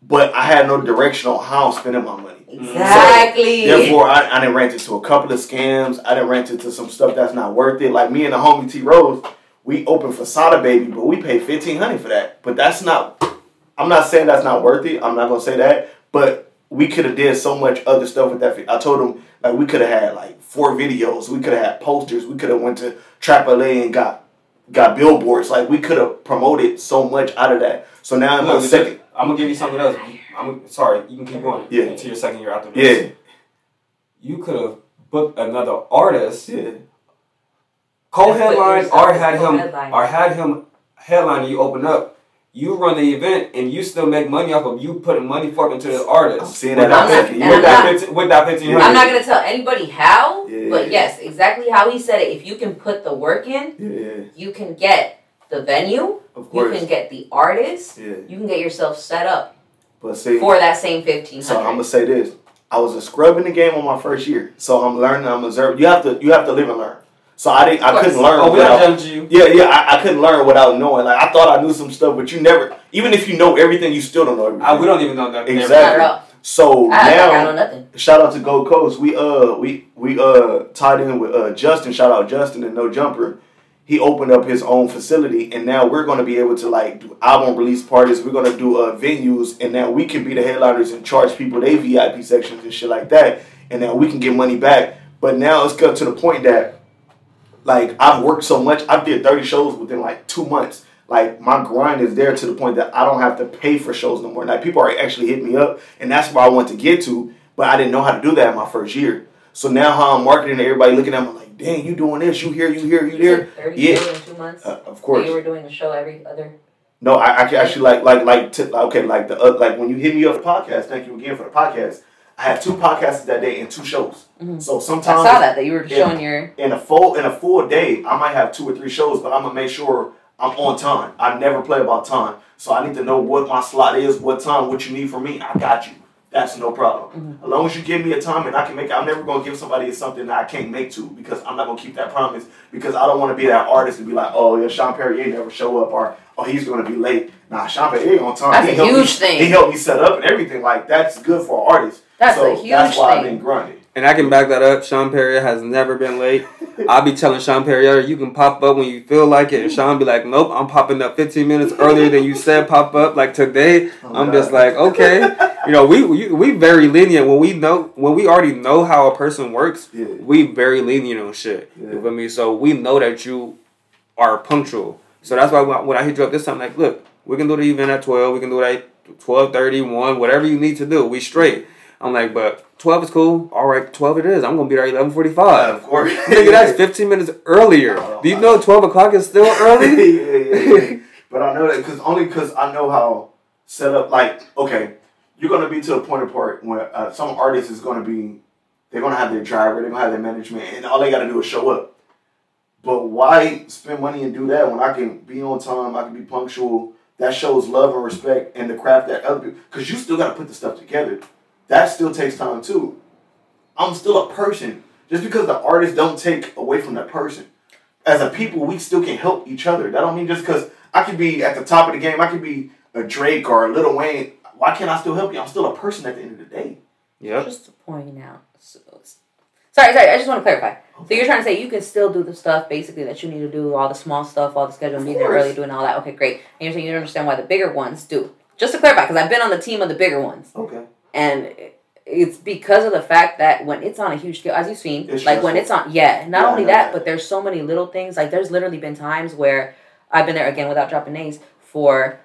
But I had no direction on how I'm spending my money. Exactly. Therefore, I, I didn't rent into a couple of scams. I didn't rent into some stuff that's not worth it. Like me and the homie T Rose, we opened for Sada Baby, but we paid fifteen hundred for that. But that's not. I'm not saying that's not worth it. I'm not gonna say that. But we could have did so much other stuff with that. I told him like we could have had like four videos. We could have had posters. We could have went to Trap LA and got got billboards. Like we could have promoted so much out of that. So now in my second, I'm gonna give you something else. I'm sorry. You can keep going. Yeah. Into your second year after this. yeah, You could have booked another artist, yeah. co-headline, or had him, or had him headline. You open up. You run the event, and you still make money off of you putting money fucking into the artist. I'm seeing that that, out fifteen- with that I'm not- fifteen, with that fifteen I'm not gonna tell anybody how, Yeah. but yes, exactly how he said it. If you can put the work in, Yeah, you can get the venue, of course. you can get the artist, Yeah, you can get yourself set up but see, for that same fifteen so I'm gonna say this: I was a scrub in the game on my first year, so I'm learning. I'm observing. You have to, you have to live and learn. So I didn't, I couldn't learn Oh, we not without. judging you. Yeah, yeah, I, I couldn't learn without knowing. Like I thought I knew some stuff, but you never. Even if you know everything, you still don't know everything. I, we don't even know that. Exactly. Not. So I, now, I know nothing. shout out to Gold Coast. We uh we we uh tied in with uh Justin. Shout out Justin and No Jumper. He opened up his own facility, and now we're going to be able to like do album release parties. We're going to do uh venues, and now we can be the headliners and charge people their VIP sections and shit like that. And now we can get money back. But now it's got to the point that like I've worked so much. I did thirty shows within like two months. Like my grind is there to the point that I don't have to pay for shows no more. Like people are actually hitting me up, and that's where I want to get to. But I didn't know how to do that in my first year. So now how I'm marketing, everybody looking at me like, "Dang, you doing this? You here? You here? You there?" Thirty Yeah. shows in two months. Uh, of So course. you were doing a show every other. No, I, I can actually like like like t- okay like the uh, like when you hit me up podcast. Thank you again for the podcast. I had two podcasts that day and two shows. Mhm. So I sometimes saw that that you were Yeah. showing your. in a full in a full day, I might have two or three shows, but I'm gonna make sure I'm on time. I never play about time, so I need to know what my slot is, what time, what you need from me. I got you. That's no problem. As long as you give me a time and I can make, I'm never gonna give somebody something that I can't make to because I'm not gonna keep that promise because I don't want to be that artist and be like, oh yeah, Shon Perrier never show up or oh he's gonna be late. Nah, Shon Perrier on time. That's He a helped me- huge thing. He helped me set up and everything. Like that's good for artists. That's so a huge That's why I've thing. been grinding. And I can back that up. Shon Perrier has never been late. I'll be telling Shon Perrier, you can pop up when you feel like it. And Shon be like, nope, I'm popping up 15 minutes earlier than you said pop up. Like today, Oh, I'm God. just like, okay. You know, we, we we very lenient when we know when we already know how a person works. Yeah. We very lenient on shit. Yeah. You feel me? So we know that you are punctual. So that's why when when I hit you up this time, like, look, we can do the event at 12. We can do it at 12, 1, whatever you need to do. We straight. I'm like, but 12 is cool. All right, 12 it is. I'm going to be there at 11.45. of course. Nigga, that's 15 minutes earlier. Do you know 12 o'clock is still early? yeah, yeah, yeah. But I know that because only because I know how set up. Like, okay, you're gonna be to a point apart where uh, some artist is gonna be, they're gonna have their driver, they're gonna have their management, and all they gotta do is show up. But why spend money and do that when I can be on time, I can be punctual. That shows love and respect and the craft that other people. Because you still gotta put the stuff together. That still takes time too. I'm still a person. Just because the artist don't take away from that person as a people, we still can help each other. That don't mean just because I could be at the top of the game, I could be a Drake or a Lil Wayne. Why can't I still help you? I'm still a person at the end of the day. Yeah. Just to point out. So, sorry, sorry. I just want to clarify. So you're trying to say you can still do the stuff basically that you need to do, all the small stuff, all the scheduling, being there course. early, doing all that. Okay, great. And you're saying you don't understand why the bigger ones do. Just to clarify, because I've been on the team of the bigger ones, Okay. And it's because of the fact that when it's on a huge scale, as you've seen, It's like when it's on, yeah, not Yeah, only that, that. but there's so many little things. Like there's literally been times where I've been there again without dropping names for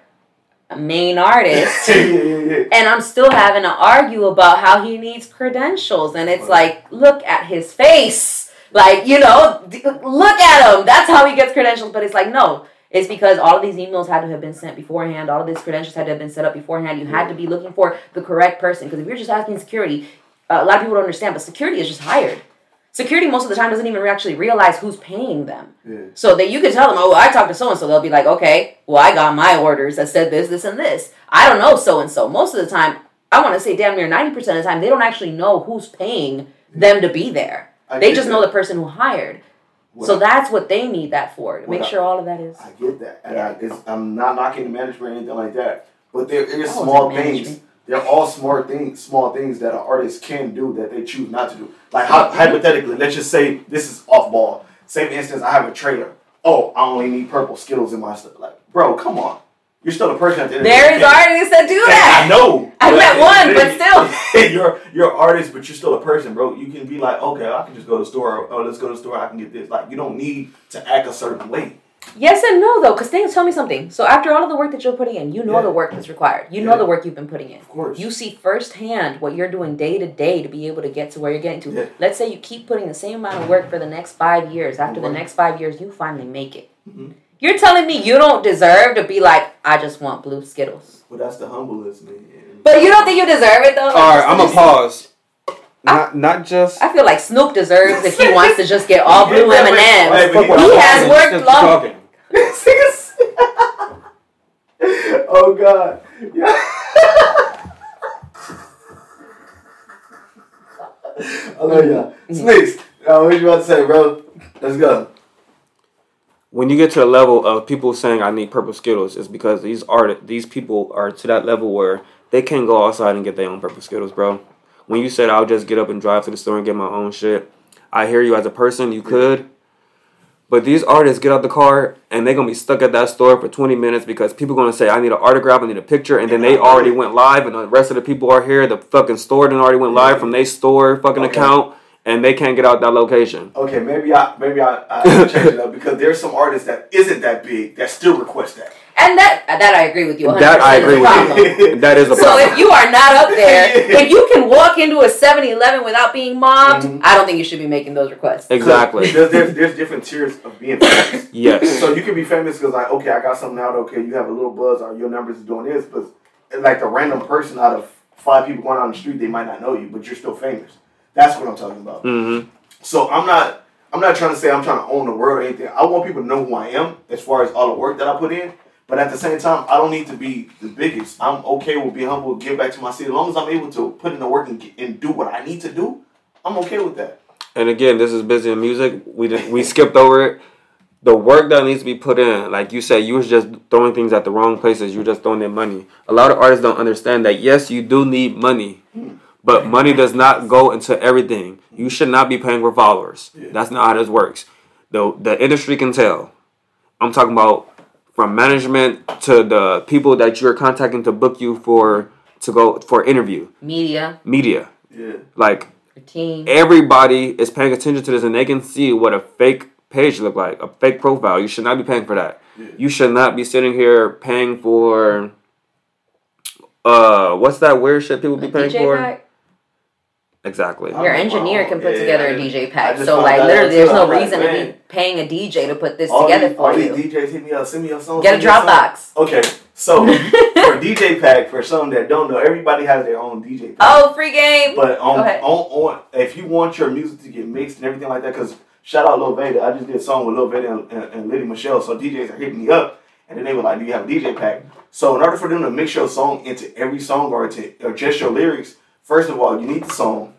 a main artist. and I'm still having to argue about how he needs credentials. And it's like, look at his face. Like, you know, look at him. That's how he gets credentials. But it's like, no. It's because all of these emails had to have been sent beforehand. All of these credentials had to have been set up beforehand. You had to be looking for the correct person. Because if you're just asking security, a lot of people don't understand, but security is just hired. Security most of the time doesn't even actually realize who's paying them. Yeah. So that you can tell them, oh, I talked to so and so. They'll be like, okay, well, I got my orders that said this, this, and this. I don't know so and so. Most of the time, I want to say damn near 90% of the time, they don't actually know who's paying them to be there. I they just that. know the person who hired. What so I- that's what they need that for, to make I- sure all of that is. I get that, and Yeah. I, it's, I'm not knocking the management or anything like that. But there is Oh, small things. They're all smart things, small things that an artist can do that they choose not to do. Like hy- hypothetically, let's just say this is off ball. Same instance, I have a trailer. Oh, I only need purple Skittles in my stuff. Like, bro, come on. You're still a person at the end There is artists that do that. I know. I met one, but still. you're you're an artist, but you're still a person, bro. You can be like, okay, I can just go to the store. Oh, let's go to the store. I can get this. Like, you don't need to act a certain way. Yes and no, though, because things tell me something. So after all of the work that you're putting in, you know Yeah. the work that's required. You know the work you've been putting in. Of course. You see firsthand what you're doing day to day to be able to get to where you're getting to. Yeah. Let's say you keep putting the same amount of work for the next five years. After the next five years, you finally make it. Mhm. You're telling me you don't deserve to be like, I just want blue Skittles. Well, that's the humblest man. But you don't think you deserve it though? All right, I'm gonna pause. Not not just. I feel like Snoop deserves if he wants to just get all blue Yeah, M and M's. but Fuck what He I'm has worked just long- oh God. Yeah. I love y'all. Snakes. Uh, what you about to say, bro? Let's go. When you get to the level of people saying I need purple Skittles, it's because these art these people are to that level where they can't go outside and get their own purple Skittles, bro. When you said I'll just get up and drive to the store and get my own shit, I hear you as a person, you could. But these artists get out the car and they're gonna be stuck at that store for 20 minutes because people gonna say I need an autograph, I need a picture, and then they already went live and the rest of the people are here. The fucking store then already went live from their store fucking Okay. account and they can't get out that location. Okay, maybe I maybe I, I change it up because there's some artists that isn't that big that still request that. And that that I agree with you. 100% That I agree with you. That is a problem. So if you are not up there, if you can walk into a 7-Eleven without being mobbed, Mhm. I don't think you should be making those requests. Exactly. There's, there's, there's different tiers of being famous. Yes. So you can be famous because like, okay, I got something out. Okay, you have a little buzz, or your numbers is doing this. But like the random person out of five people going out on the street, they might not know you, but you're still famous. That's what I'm talking about. Mm-hmm. So I'm not I'm not trying to say I'm trying to own the world or anything. I want people to know who I am as far as all the work that I put in. But at the same time, I don't need to be the biggest. I'm okay with being humble, give back to my city. As long as I'm able to put in the work and, get, and do what I need to do, I'm okay with that. And again, this is busy in music. We did, we skipped over it. The work that needs to be put in, like you said, you was just throwing things at the wrong places. You were just throwing in money. A lot of artists don't understand that. Yes, you do need money, but money does not go into everything. You should not be paying for followers. That's not how this works. The the industry can tell. I'm talking about from management to the people that you're contacting to book you for to go for interview. Media, Media, Yeah. like everybody is paying attention to this and they can see what a fake page look like, a fake profile. You should not be paying for that. Yeah. You should not be sitting here paying for uh what's that weird shit people be paying DJ for? pack. Exactly. Your oh, engineer can put Yeah, together I a just- DJ pack. So like literally, there's no I'm like, reason to be paying a DJ to put this All together these, for all you. these DJs hit me up, send me a song. Get a send me. Dropbox. Okay, so for DJ pack, for some that don't know, everybody has their own DJ pack. Oh, free game. But on, um, on on if you want your music to get mixed and everything like that, because shout out Lil Veda, I just did a song with Lil Veda and, and, and Liddy Michelle, so DJs are hitting me up, and then they were like, "Do you have a DJ pack?" So in order for them to mix your song into every song or to or just your lyrics, first of all, you need the song,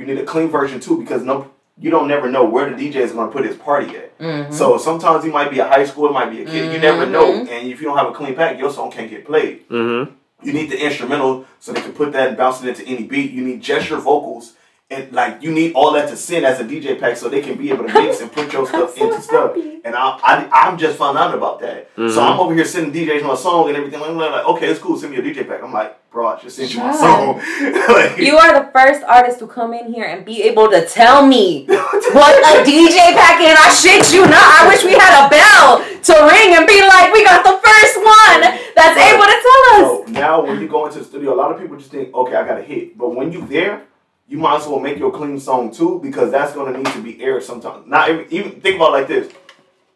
you need a clean version too, because no, you don't never know where the DJ is going to put his party at. Mhm. So sometimes he might be a high school, it might be a kid, you never know, Mhm. and if you don't have a clean pack, your song can't get played. Mm-hmm. You need the instrumental so they can put that and bounce it into any beat. You need gesture vocals and like you need all that to send as a DJ pack so they can be able to mix and put your stuff so into stuff. happy. And I, I I'm just found out about that. Mhm. So I'm over here sending DJs my song and everything. I'm like, okay, it's cool. Send me a DJ pack. I'm like, bro, I just sent you my song. like, You are the first artist to come in here and be able to tell me what a DJ pack is. I shit you not. I wish we had a bell to ring and be like, we got the first one that's able to tell us. So now when you go into the studio, a lot of people just think, okay, I got a hit. But when you there, you might as well make your clean song too, because that's gonna need to be aired sometime. Not even, even think about it like this.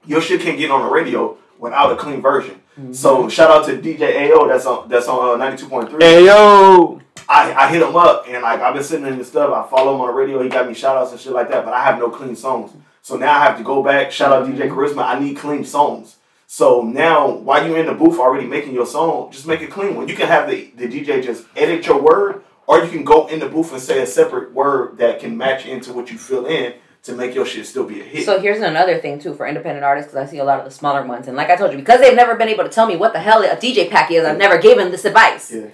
Your shit can't get on the radio without a clean version. So shout out to DJ AO that's on that's on uh, ninety two point three. Yo. I, I hit him up and like I've been sitting in the stuff. I follow him on the radio. He got me shout outs and shit like that. But I have no clean songs. So now I have to go back. Shout out DJ Charisma. I need clean songs. So now while you're in the booth already making your song, just make a clean one. You can have the, the DJ just edit your word, or you can go in the booth and say a separate word that can match into what you fill in to make your shit still be a hit. So here's another thing too for independent artists because I see a lot of the smaller ones and like I told you because they've never been able to tell me what the hell a DJ pack is I've never given this advice. yeah.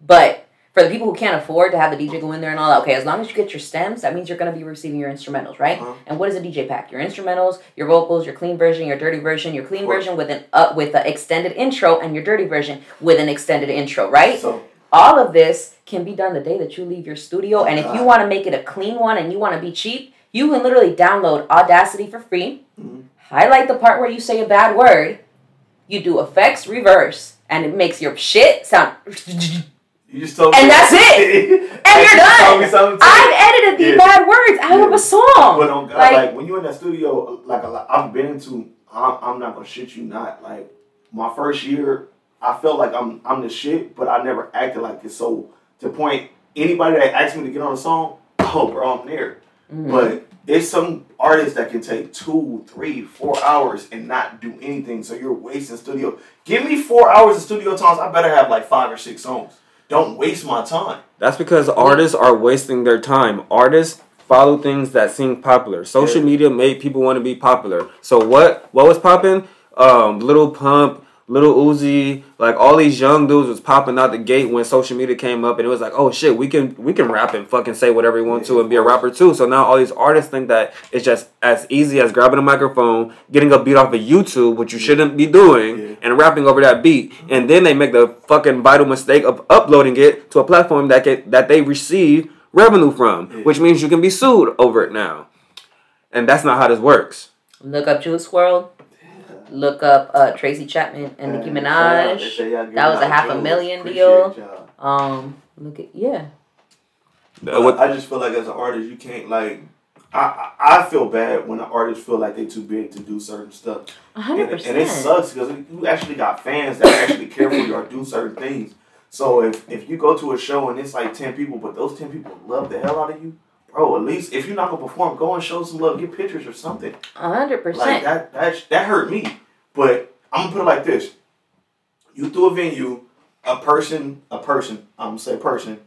But for the people who can't afford to have the DJ go in there and all that, okay, as long as you get your stems, that means you're going to be receiving your instrumentals, right? Uh-huh. And what is a DJ pack? Your instrumentals, your vocals, your clean version, your dirty version, your clean version with an uh, with an extended intro, and your dirty version with an extended intro, right? So all of this can be done the day that you leave your studio. And if you want to make it a clean one and you want to be cheap, you can literally download Audacity for free, Mhm. highlight the part where you say a bad word, you do effects reverse, and it makes your shit sound. you just told And me that's it. And you're done. I've edited these Yeah. bad words out of a song. But on God, Like- like, when you're in that studio, like a lot, I've been into, I'm, I'm not gonna shit you not. Like my first year, I felt like I'm I'm the shit, but I never acted like it. So to point, anybody that asked me to get on a song, oh bro, I'm there. Mhm. But it's some artists that can take two, three, four hours and not do anything. So you're wasting studio. Give me four hours of studio times. I better have like five or six songs. Don't waste my time. That's because artists are wasting their time. Artists follow things that seem popular. Social Yeah. media made people want to be popular. So what what was popping? Um, Lil Pump, Lil Uzi, like all these young dudes was popping out the gate when social media came up, and it was like, oh shit, we can we can rap and fucking say whatever we want to and be a rapper too. So now all these artists think that it's just as easy as grabbing a microphone, getting a beat off of YouTube, which you shouldn't be doing, Yeah. and rapping over that beat, mm-hmm. and then they make the fucking vital mistake of uploading it to a platform that can, that they receive revenue from, Yeah. which means you can be sued over it now, and that's not how this works. Look up Juice WRLD. Look up uh, Tracy Chapman and Nicki Man, shout out. They Minaj. say y'all That was a half a million deal. y'all. Um, look at yeah. Uh, what- I just feel like as an artist, you can't like. I I I feel bad when an artist feel like they're too big to do certain stuff, A and, hundred and it sucks because you actually got fans that actually care for you or do certain things. So if if you go to a show and it's like ten people, but those ten people love the hell out of you, bro, at least if you're not gonna perform, go and show some love, get pictures or something. A hundred Like percent. that that that hurt me. But I'm gonna put it like this: you through a venue, a person, a person, I'm gonna say person,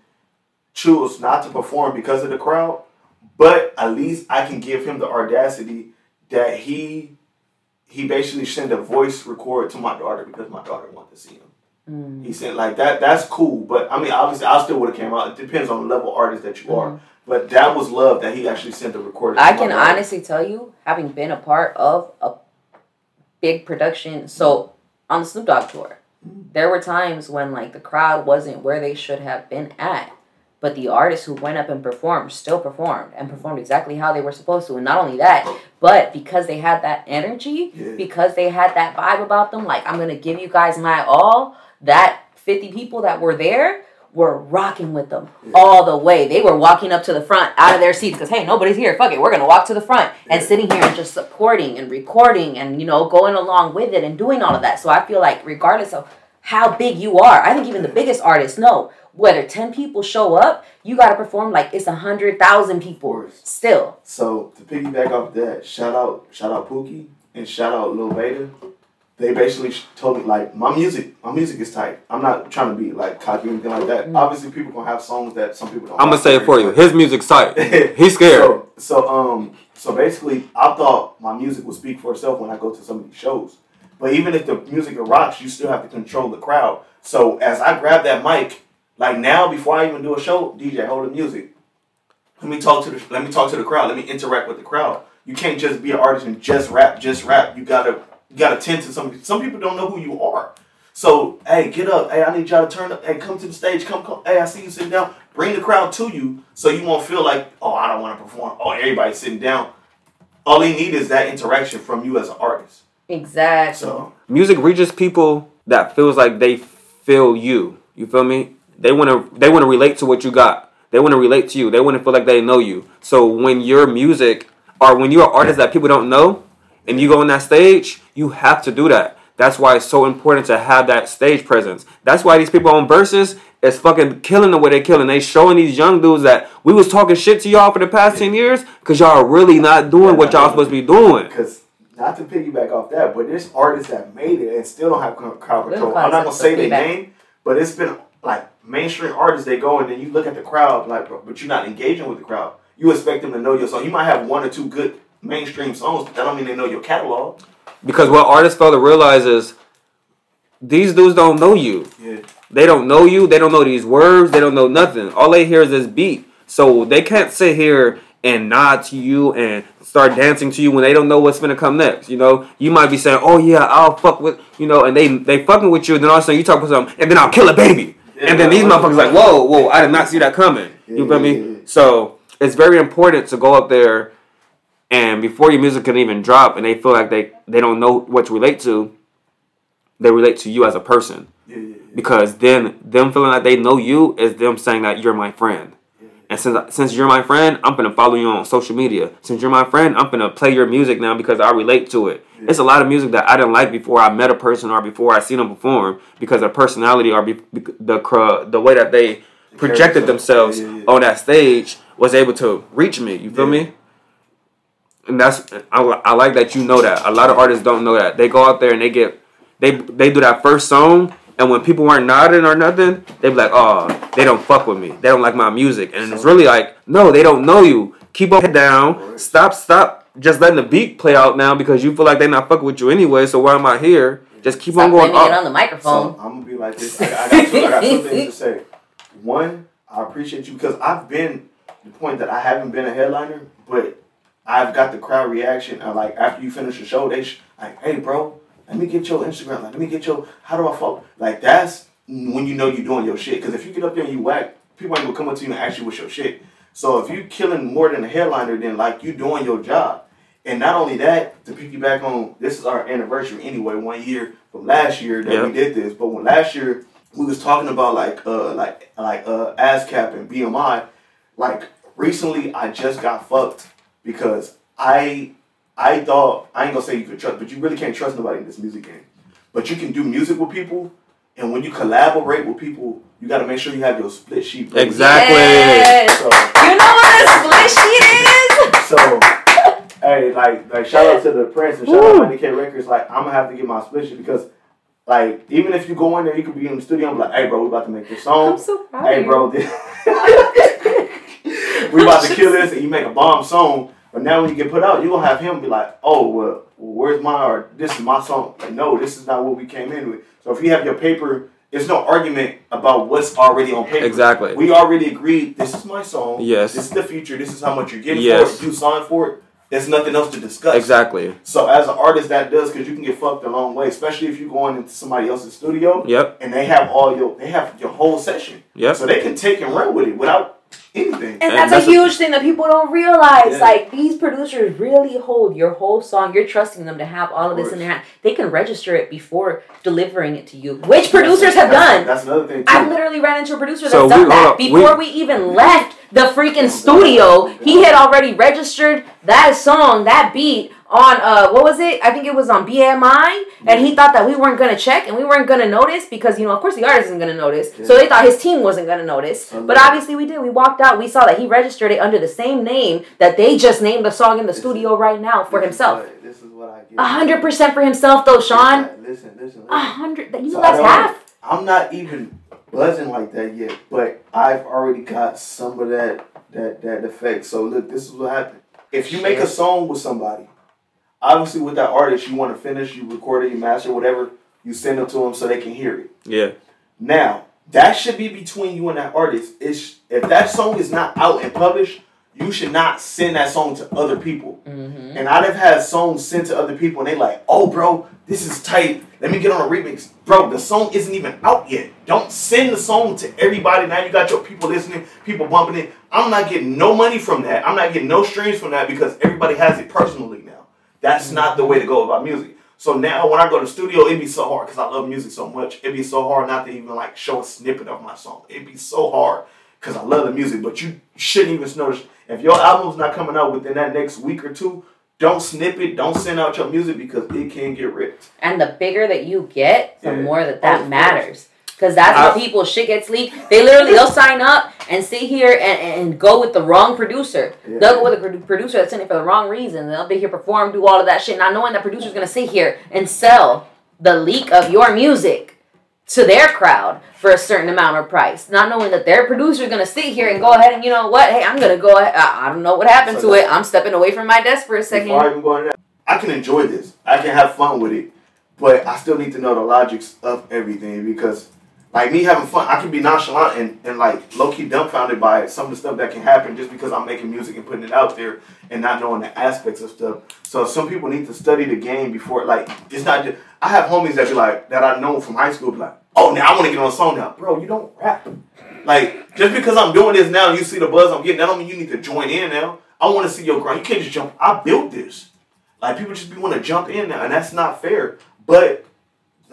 choose not to perform because of the crowd, but at least I can give him the audacity that he he basically sent a voice record to my daughter because my daughter wanted to see him. Mm. He said like that that's cool, but I mean obviously I still would have came out. It depends on the level of artist that you are. But that was love that he actually sent the recording. I can honestly tell you, having been a part of a big production, so on the Snoop Dogg tour, mm. there were times when like the crowd wasn't where they should have been at, but the artists who went up and performed still performed and performed exactly how they were supposed to. And not only that, but because they had that energy, Yeah. because they had that vibe about them, like I'm gonna give you guys my all. That 50 people that were there were rocking with them Yeah. all the way. They were walking up to the front out of their seats because hey, nobody's here. Fuck it, we're gonna walk to the front and Yeah. sitting here and just supporting and recording and you know going along with it and doing all of that. So I feel like regardless of how big you are, I think even the biggest artists know whether 10 people show up, you gotta perform like it's a hundred thousand people still. So to piggyback off that, shout out, shout out Pookie and shout out Lil Vader. They basically told me like my music, my music is tight. I'm not trying to be like cocky or anything like that. Mm. Obviously, people gonna have songs that some people don't. I'm gonna say it for you. His music's tight. He's scared. So, so um, so basically, I thought my music would speak for itself when I go to some of these shows. But even if the music rocks, you still have to control the crowd. So as I grab that mic, like now before I even do a show, DJ, hold the music. Let me talk to the let me talk to the crowd. Let me interact with the crowd. You can't just be an artist and just rap, just rap. You gotta you gotta tend to some some people don't know who you are. So hey, get up. Hey, I need y'all to turn up. Hey, come to the stage. Come, come. Hey, I see you sitting down. Bring the crowd to you so you won't feel like, oh, I don't want to perform. Oh, everybody's sitting down. All they need is that interaction from you as an artist. Exactly. So Music reaches people that feels like they feel you. You feel me? They wanna they wanna relate to what you got. They wanna relate to you. They wanna feel like they know you. So when your music or when you're an artist that people don't know and you go on that stage, you have to do that. That's why it's so important to have that stage presence. That's why these people on verses is fucking killing the way they're killing. They showing these young dudes that we was talking shit to y'all for the past ten years because y'all are really not doing what y'all supposed to be doing. Because not to piggyback off that, but there's artists that made it and still don't have co- crowd control. I'm not gonna say their name, but it's been like mainstream artists. They go and then you look at the crowd, like, bro, but you're not engaging with the crowd. You expect them to know your song. You might have one or two good mainstream songs, but that don't mean they know your catalog. Because what artists fail to realize is these dudes don't know you. Yeah. They don't know you. They don't know these words. They don't know nothing. All they hear is this beat. So they can't sit here and nod to you and start dancing to you when they don't know what's gonna come next. You know, you might be saying, "Oh yeah, I'll fuck with," you know, and they they fucking with you. And then all of a sudden you talk about something, and then I'll kill a baby. and then these motherfuckers like, "Whoa, whoa, I did not see that coming." You feel me? So it's very important to go up there and before your music can even drop, and they feel like they they don't know what to relate to. They relate to you as a person Yeah, yeah, yeah. because then them feeling like they know you is them saying that you're my friend. And since since you're my friend, I'm gonna follow you on social media. Since you're my friend, I'm gonna play your music now because I relate to it. It's a lot of music that I didn't like before I met a person or before I seen them perform because of personality or be, the the way that they projected themselves on that stage was able to reach me. You feel me? And that's I, I like that you know that. A lot of artists don't know that. They go out there and they get they they do that first song and when people weren't nodding or nothing, they be like, "Oh, they don't fuck with me. They don't like my music." And it's really like, "No, they don't know you. Keep up head down. Stop stop just letting the beat play out now because you feel like they're not fucking with you anyway. So why am I here? Just keep Stop on going blaming it on the microphone. So I'm gonna be like this. I, I, got two, I got two things to say. One, I appreciate you because I've been the point that I haven't been a headliner, but I've got the crowd reaction. And like after you finish the show, they sh- like, hey, bro, let me get your Instagram. Like, let me get your. How do I follow? Like that's when you know you're doing your shit. Because if you get up there and you whack, people ain't gonna come up to you and ask you what's your shit. So if you're killing more than a headliner, then like you're doing your job. And not only that, to piggyback on this is our anniversary anyway, one year from last year that Yep. we did this. But when last year we was talking about like uh like like uh ASCAP and BMI, like recently I just got fucked because I I thought I ain't gonna say you could trust, but you really can't trust nobody in this music game. But you can do music with people, and when you collaborate with people, you got to make sure you have your split sheet. ready. Exactly. Yes. So, You know what a split sheet is? so hey, like like shout out to the Prince and shout out to 90K Records. Like I'm gonna have to get my split sheet because like even if you go in there, you could be in the studio and be like, hey bro, we about to make this song. I'm so proud Hey of you. bro, this we about to kill this and you make a bomb song. But now when you get put out, you gonna have him be like, oh well, where's my or this is my song. Like no, this is not what we came in with. So if you have your paper, there's no argument about what's already on paper. Exactly. We already agreed. This is my song. Yes. This is the future. This is how much you're getting Yes. for it. You signed for it. There's nothing else to discuss. Exactly. So as an artist, that does because you can get fucked a long way, especially if you're going into somebody else's studio Yep. and they have all your they have your whole session. Yep. So they can take and run with it without anything. And And that's, that's a a- huge thing that people don't realize. Yeah. Like these producers really hold your whole song. You're trusting them to have all of this in their hand. They can register it before delivering it to you, which producers have That's- done. That's another thing too. I literally ran into a producer that's So done we- that hold up, before we, even left the freaking studio. He had already registered that song, that beat on uh what was it? I think it was on BMI, and he thought that we weren't gonna check and we weren't gonna notice because you know of course the artist isn't gonna notice, so Yeah. they thought his team wasn't gonna notice. But obviously we did. We walked out, we saw that he registered it under the same name that they just named the song in the studio right now for This is himself. what- This is what I get. A hundred percent for himself though, Shon. Listen, listen, listen. A hundred. You So know so that's half. I'm not even buzzing like that yet, but I've already got some of that that that effect. So look, this is what happened. If you make a song with somebody, obviously with that artist, you want to finish, you record it, you master whatever, you send it to them so they can hear it. Yeah. Now, that should be between you and that artist. It's if that song is not out and published, you should not send that song to other people. Mm-hmm. And I've had songs sent to other people, and they like, "Oh, bro, this is tight. Let me get on a remix, bro. The song isn't even out yet. Don't send the song to everybody. Now you got your people listening, people bumping it. I'm not getting no money from that. I'm not getting no streams from that because everybody has it personally now. That's not the way to go about music. So now when I go to the studio, it'd be so hard because I love music so much. It'd be so hard not to even like show a snippet of my song. It'd be so hard because I love the music. But you shouldn't even notice if your album's not coming out within that next week or two. Don't snip it. Don't send out your music because it can get ripped. And the bigger that you get, the Yeah. more that Oh, that of matters. Because that's I- how people shit gets leaked. They literally they'll sign up and sit here and, and go with the wrong producer. Yeah. They'll go with a producer that's in it for the wrong reason. They'll be here perform, do all of that shit, not knowing that producer's gonna sit here and sell the leak of your music to their crowd for a certain amount of price, not knowing that their producer's gonna sit here and go ahead and you know what? Hey, I'm gonna go. Ahead. I, I don't know what happened So to it. I'm stepping away from my desk for a second. Before I even go into that, I can enjoy this. I can have fun with it, but I still need to know the logics of everything because, like me having fun, I can be nonchalant and, and like low key dumbfounded by some of the stuff that can happen just because I'm making music and putting it out there and not knowing the aspects of stuff. So some people need to study the game before. Like it's not just. I have homies that be like that I know from high school. Be like, oh, now I want to get on a song now, bro. You don't rap. Like just because I'm doing this now, and you see the buzz I'm getting. That don't mean you need to join in now. I want to see your grind. You can't just jump. I built this. Like people just be want to jump in now, and that's not fair. But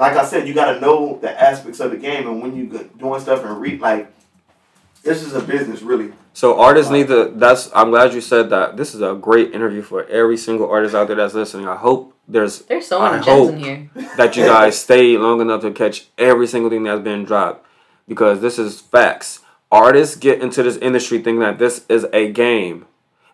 like I said, you got to know the aspects of the game, and when you go- doing stuff and read like this is a business, really. So artists need to. That's. I'm glad you said that. This is a great interview for every single artist out there that's listening. I hope there's There's so many gems hope- in here. that you guys stay long enough to catch every single thing that's been dropped because this is facts. Artists get into this industry thinking that this is a game,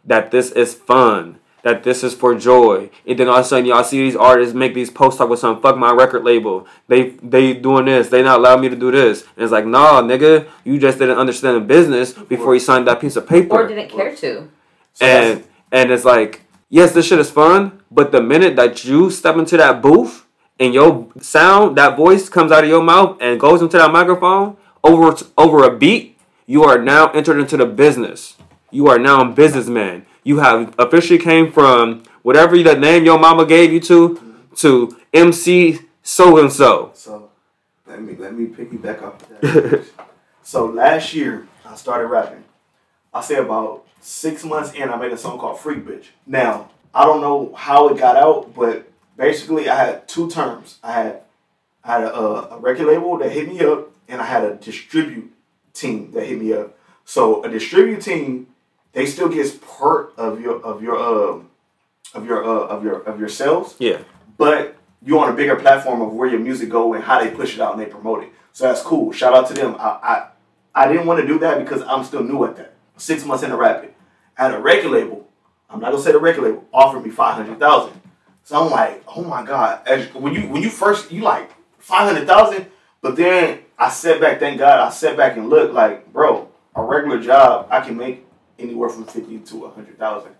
that this is fun, that this is for joy, and then all of a sudden y'all see these artists make these posts talk with some fuck my record label. They they doing this. They not allowing me to do this. And it's like nah, nigga, you just didn't understand the business before you signed that piece of paper Or didn't care to. So and and it's like yes this shit is fun but the minute that you step into that booth and your sound that voice comes out of your mouth and goes into that microphone over over a beat you are now entered into the business you are now a businessman you have officially came from whatever the name your mama gave you to to mc so and so So let me let me piggyback off of that. so last year I started rapping. I say about six months in, I made a song called Freak Bitch. Now I don't know how it got out, but basically I had two terms. I had I had a, a record label that hit me up, and I had a distribute team that hit me up. So a distribute team, they still gets part of your of your um of your uh, of your of your sales yeah but you're on a bigger platform of where your music go and how they push it out and they promote it. So that's cool. Shout out to them. I I, I didn't want to do that because I'm still new at that. Six months in rapping, rapid. At a record label. I'm not gonna say the record label offered me five hundred thousand. So I'm like, oh my god. As, when you when you first you like five hundred thousand, but then I sat back. Thank God I sat back and looked like, bro, a regular job I can make anywhere from fifty to a hundred thousand.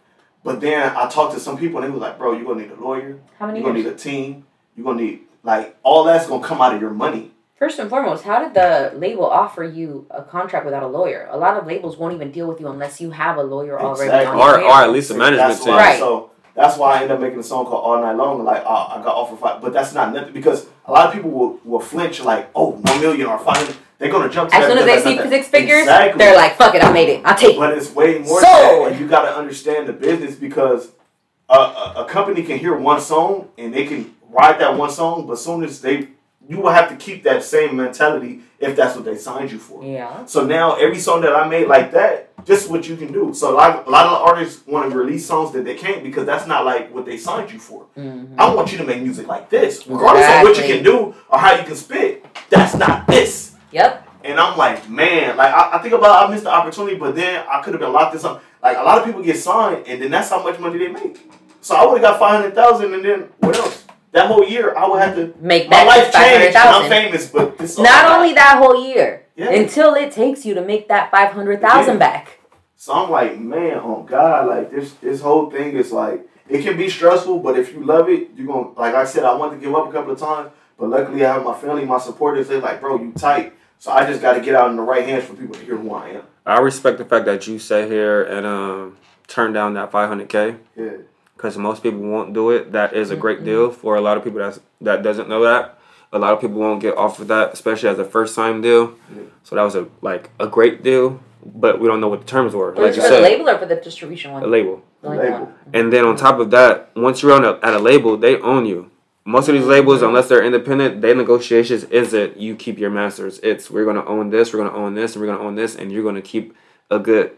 But then I talked to some people and they was like, bro, you're gonna need a lawyer. How many You're gonna years? need a team. You're gonna need like all that's gonna come out of your money. First and foremost, how did the label offer you a contract without a lawyer? A lot of labels won't even deal with you unless you have a lawyer already Exactly. on or, or at least a management that's team why, Right. So that's why I ended up making a song called All Night Long. Like uh, I got offered five, but that's not nothing because a lot of people will, will flinch like, oh, one million or five hundred. They're gonna jump to As soon as they see six figures, Exactly. they're like, "Fuck it, I made it. I'll take it." But it's way more that, and you gotta understand the business because a, a, a company can hear one song and they can ride that one song, but soon as they, you will have to keep that same mentality if that's what they signed you for. Yeah. So now every song that I made like that, this is what you can do. So a lot, a lot of artists want to release songs that they can't because that's not like what they signed you for. Mhm. I want you to make music like this, regardless of what you can do or how you can spit. That's not this. Yep. And I'm like, man, like I, I think about I missed the opportunity, but then I could have been locked in something. Like a lot of people get signed, and then that's how much money they make. So I would have got five hundred thousand, and then what else? That whole year, I would have to. Make My life changed. I'm famous, but this is all Not only that whole year, Yeah. until it takes you to make that five hundred thousand Yeah. back. So I'm like, man, oh God, like this this whole thing is like it can be stressful, but if you love it, you're gonna like I said, I wanted to give up a couple of times, but luckily I have my family, my supporters, they're like, bro, you tight. So I just got to get out in the right hands for people to hear who I am. I respect the fact that you sat here and um, turn down that 500k Yeah. because most people won't do it. That is a great deal for a lot of people that's that doesn't know that. A lot of people won't get off of that, especially as a first time deal. Yeah. So that was a like a great deal, but we don't know what the terms were. It Like was you for the said, label or for the distribution one? a label. The label Label. And then on top of that, once you're on a, at a label, they own you. Most of these labels, unless they're independent, their negotiations isn't you keep your masters. It's we're gonna own this, we're gonna own this, and we're gonna own this, and you're gonna keep a good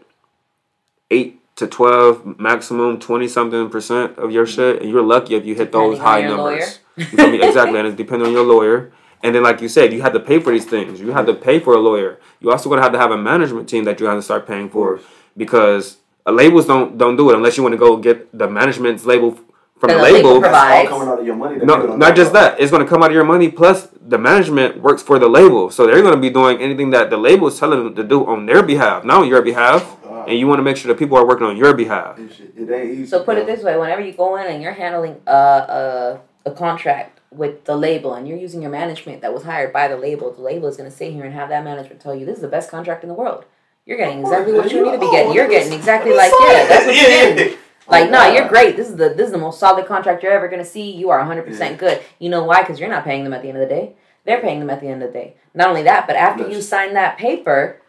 eight to twelve, maximum twenty something percent of your shit, and you're lucky if you hit those Depending on high numbers. You feel me? Exactly, and it's depending on your lawyer. And then, like you said, you have to pay for these things. You have to pay for a lawyer. You also gonna have to have a management team that you have to start paying for because uh, labels don't don't do it unless you want to go get the management's label f- from the the label label. provides. That's all coming out of your money. No, don't just that. It's gonna come out of your money. Plus, the management works for the label, so they're gonna be doing anything that the label is telling them to do on their behalf, not on your behalf. Oh, wow. And you want to make sure that people are working on your behalf. It ain't easy. So put it this way: whenever you go in and you're handling a a, a contract with the label and you're using your management that was hired by the label, the label is going to sit here and have that management tell you this is the best contract in the world. You're getting exactly what you need to be oh, getting. You're getting exactly like yeah, that's what you're getting. Like, no, you're great. This is the this is the most solid contract you're ever gonna see. You are 100 percent good. You know why? Because you're not paying them at the end of the day. They're paying them at the end of the day. Not only that, but after you sign that paper,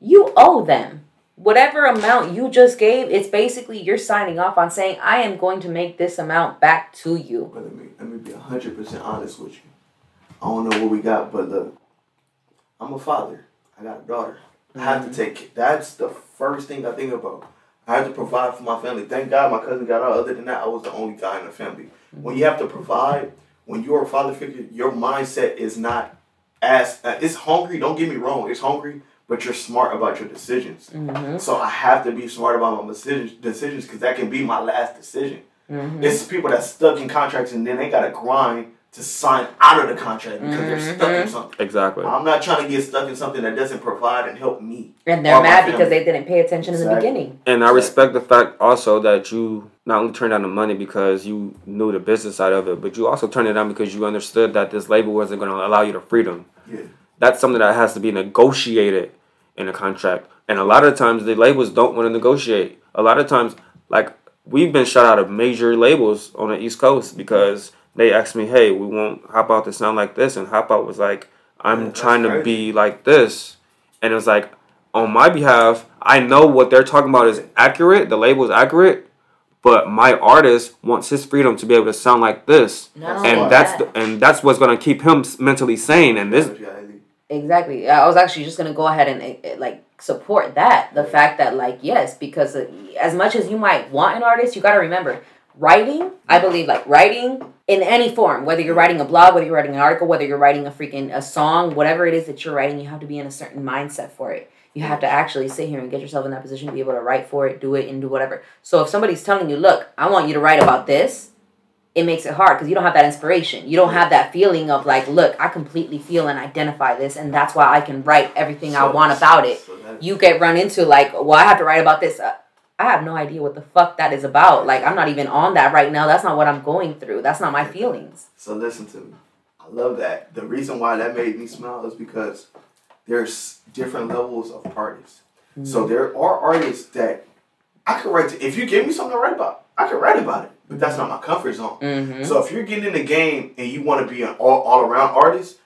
you owe them whatever amount you just gave. It's basically you're signing off on saying I am going to make this amount back to you. But let me let me be hundred percent honest with you. I don't know what we got, but look, I'm a father. I got a daughter. I have Mm-hmm. to take. Care. That's the first thing I think about. I had to provide for my family. Thank God my cousin got out. Other than that, I was the only guy in the family. When you have to provide, when you're a father figure, your mindset is not as uh, it's hungry. Don't get me wrong. It's hungry, but you're smart about your decisions. Mm-hmm. So I have to be smart about my decisions decisions because that can be my last decision. Mm-hmm. It's people that stuck in contracts and then they gotta grind to sign out of the contract because they're stuck Mm-hmm. in something. Exactly. I'm not trying to get stuck in something that doesn't provide and help me. And they're mad because they didn't pay attention in the beginning. And I respect the fact also that you not only turned down the money because you knew the business side of it, but you also turned it down because you understood that this label wasn't going to allow you the freedom. Yeah. That's something that has to be negotiated in a contract. And a lot of times the labels don't want to negotiate. A lot of times, like we've been shut out of major labels on the East Coast because they asked me, "Hey, we want Hop Out to sound like this," and Hop Out was like, "I'm Yeah, trying to crazy. be like this," and it was like, on my behalf, I know what they're talking about is accurate. The label is accurate, but my artist wants his freedom to be able to sound like this, Not and why. that's that- the, and that's what's gonna keep him mentally sane. And this, Exactly. I was actually just gonna go ahead and eh, eh, like support that. The fact that like yes, because uh, as much as you might want an artist, you got to remember writing. I believe like writing in any form, whether you're writing a blog, whether you're writing an article, whether you're writing a freaking a song, whatever it is that you're writing, you have to be in a certain mindset for it. You have to actually sit here and get yourself in that position to be able to write for it, do it, and do whatever. So if somebody's telling you, look, I want you to write about this, it makes it hard because you don't have that inspiration. You don't have that feeling of like, look, I completely feel and identify this, and that's why I can write everything I want about it. so You get run into like, well, I have to write about this. Uh, I have no idea what the fuck that is about. Like, I'm not even on that right now. That's not what I'm going through. That's not my feelings. So listen to me. I love that. The reason why that made me smile is because there's different levels of artists. So Mm-hmm. there are artists that I could write to. If you give me something to write about, I could write about it. But that's not my comfort zone. Mm-hmm. So if you're getting in the game and you want to be an all, all around artist,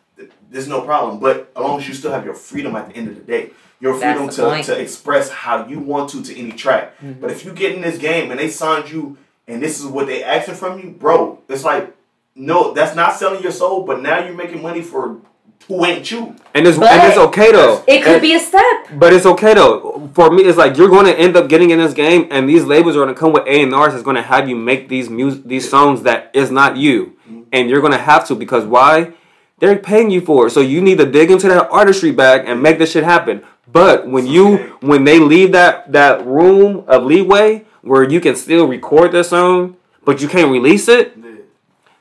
there's no problem. But as long as you still have your freedom at the end of the day, your freedom to, to express how you want to to any track. Mm-hmm. But if you get in this game and they signed you and this is what they asking from you, bro, it's like no, that's not selling your soul. But now you're making money for who ain't you. and it's But and it's okay though. It could And- be a step. But it's okay though. For me, it's like you're going to end up getting in this game, and these labels are going to come with A and R's that's going to have you make these music, these songs that is not you, and you're going to have to because why? They're paying you for it, so you need to dig into that artistry bag and make this shit happen. But when you Okay. when they leave that that room of leeway where you can still record the song, but you can't release it,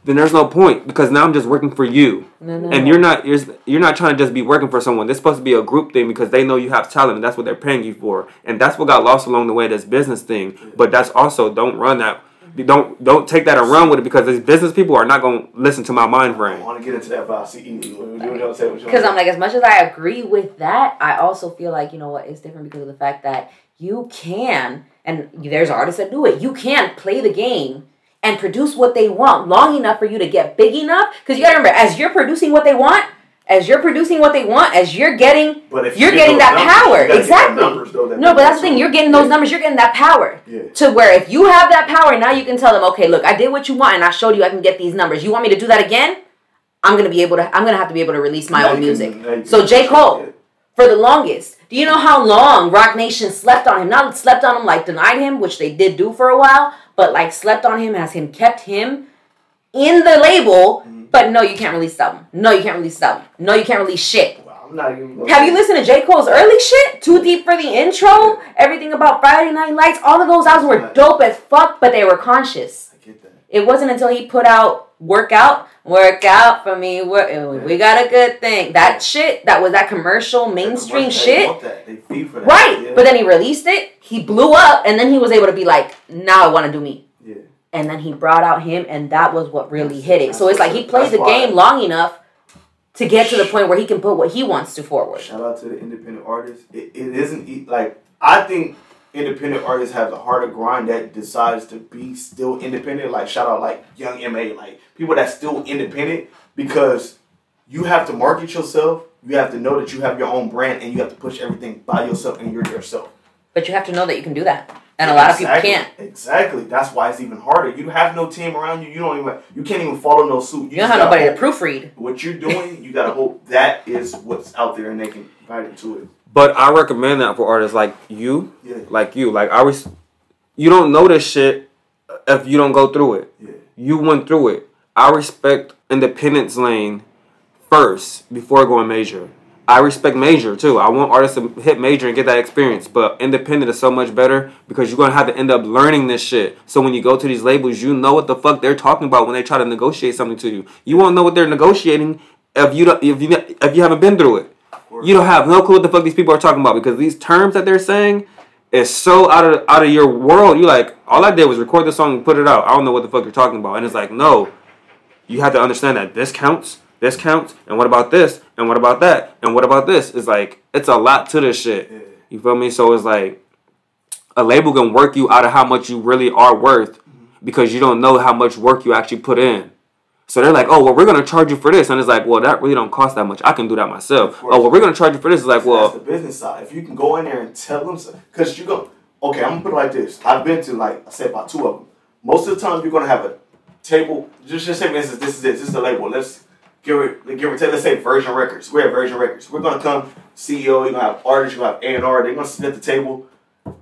then there's no point because now I'm just working for you No, no. and you're not you're, you're not trying to just be working for someone. This supposed to be a group thing because they know you have talent and that's what they're paying you for. And that's what got lost along the way. This business thing, but that's also don't run that Don't don't take that and run with it because these business people are not gonna listen to my mind frame. I want to get into that about CE. What you want to say? Because I'm like, as much as I agree with that, I also feel like, you know what, it's different because of the fact that you can, and there's artists that do it, you can play the game and produce what they want long enough for you to get big enough. Because you gotta remember, as you're producing what they want, as you're producing what they want, as you're getting, But if you're you getting that numbers, power. Exactly. numbers, though, that no, but that's the thing, you're getting those Yeah. numbers, you're getting that power. Yeah. To where if you have that power, now you can tell them, okay, look, I did what you want and I showed you I can get these numbers. You want me to do that again? I'm gonna be able to. I'm gonna have to be able to release my Now own music. can- you So J Cole, Yeah. for the longest, do you know how long Roc Nation slept on him? Not slept on him like denied him, which they did do for a while, but like slept on him as him kept him in the label. Mm-hmm. But no, you can't release the album. No, you can't release the album. No, you can't release shit. Wow, I'm not even. Have you listened to J. Cole's early shit? Too Deep for the intro, everything about Friday Night Lights, all of those albums were dope as fuck, but they were conscious. I get that. It wasn't until he put out Workout, Work Out for me, work, we got a good thing. That shit, that was that commercial mainstream shit. want that. They for that. Right. Yeah. But then he released it, he blew up, and then he was able to be like, now I want to do me. And then he brought out him, and that was what really That's- hit it. So it's like he plays the game long enough to get to the point where he can put what he wants to forward. Shout out to the independent artists. It, it isn't like I think independent artists have a harder grind that decides to be still independent. Like shout out like Young M.A, like people that's still independent because you have to market yourself. You have to know that you have your own brand and you have to push everything by yourself and you're yourself. But you have to know that you can do that. And a lot of people Exactly. can't. Exactly. That's why it's even harder. You have no team around you. You don't even. You can't even follow no suit. You don't have gotta nobody to proofread. What you're doing, you gotta hope that is what's out there and they can bite into it. But I recommend that for artists like you, Yeah. like you. Like I was, you don't know this shit if you don't go through it. Yeah. You went through it. I respect Independence Lane first before going major. I respect major too. I want artists to hit major and get that experience. But independent is so much better because you're gonna have to end up learning this shit. So when you go to these labels, you know what the fuck they're talking about when they try to negotiate something to you. You won't know what they're negotiating if you don't, if you if you haven't been through it. You don't have no clue what the fuck these people are talking about because these terms that they're saying is so out of out of your world. You like all I did was record the song and put it out. I don't know what the fuck you're talking about. And it's like no, you have to understand that this counts, this counts, and what about this, and what about that, and what about this? It's like it's a lot to this shit. Yeah. You feel me? So it's like a label can work you out of how much you really are worth mm-hmm. because you don't know how much work you actually put in. So they're like, oh well, we're gonna charge you for this, and it's like, well, that really don't cost that much. I can do that myself. Oh well, we're gonna charge you for this. It's like, well, that's the business side. If you can go in there and tell them, because you go, okay, I'm gonna put it like this. I've been to like I said about two of them. Most of the time, you're gonna have a table. Just just say, for instance, this is it. This is the label. Let's give it. Give it. Take, let's say Virgin Records. We're at Virgin Records. We're gonna come CEO. You're gonna have artists. You're gonna have A and R. They're gonna sit at the table,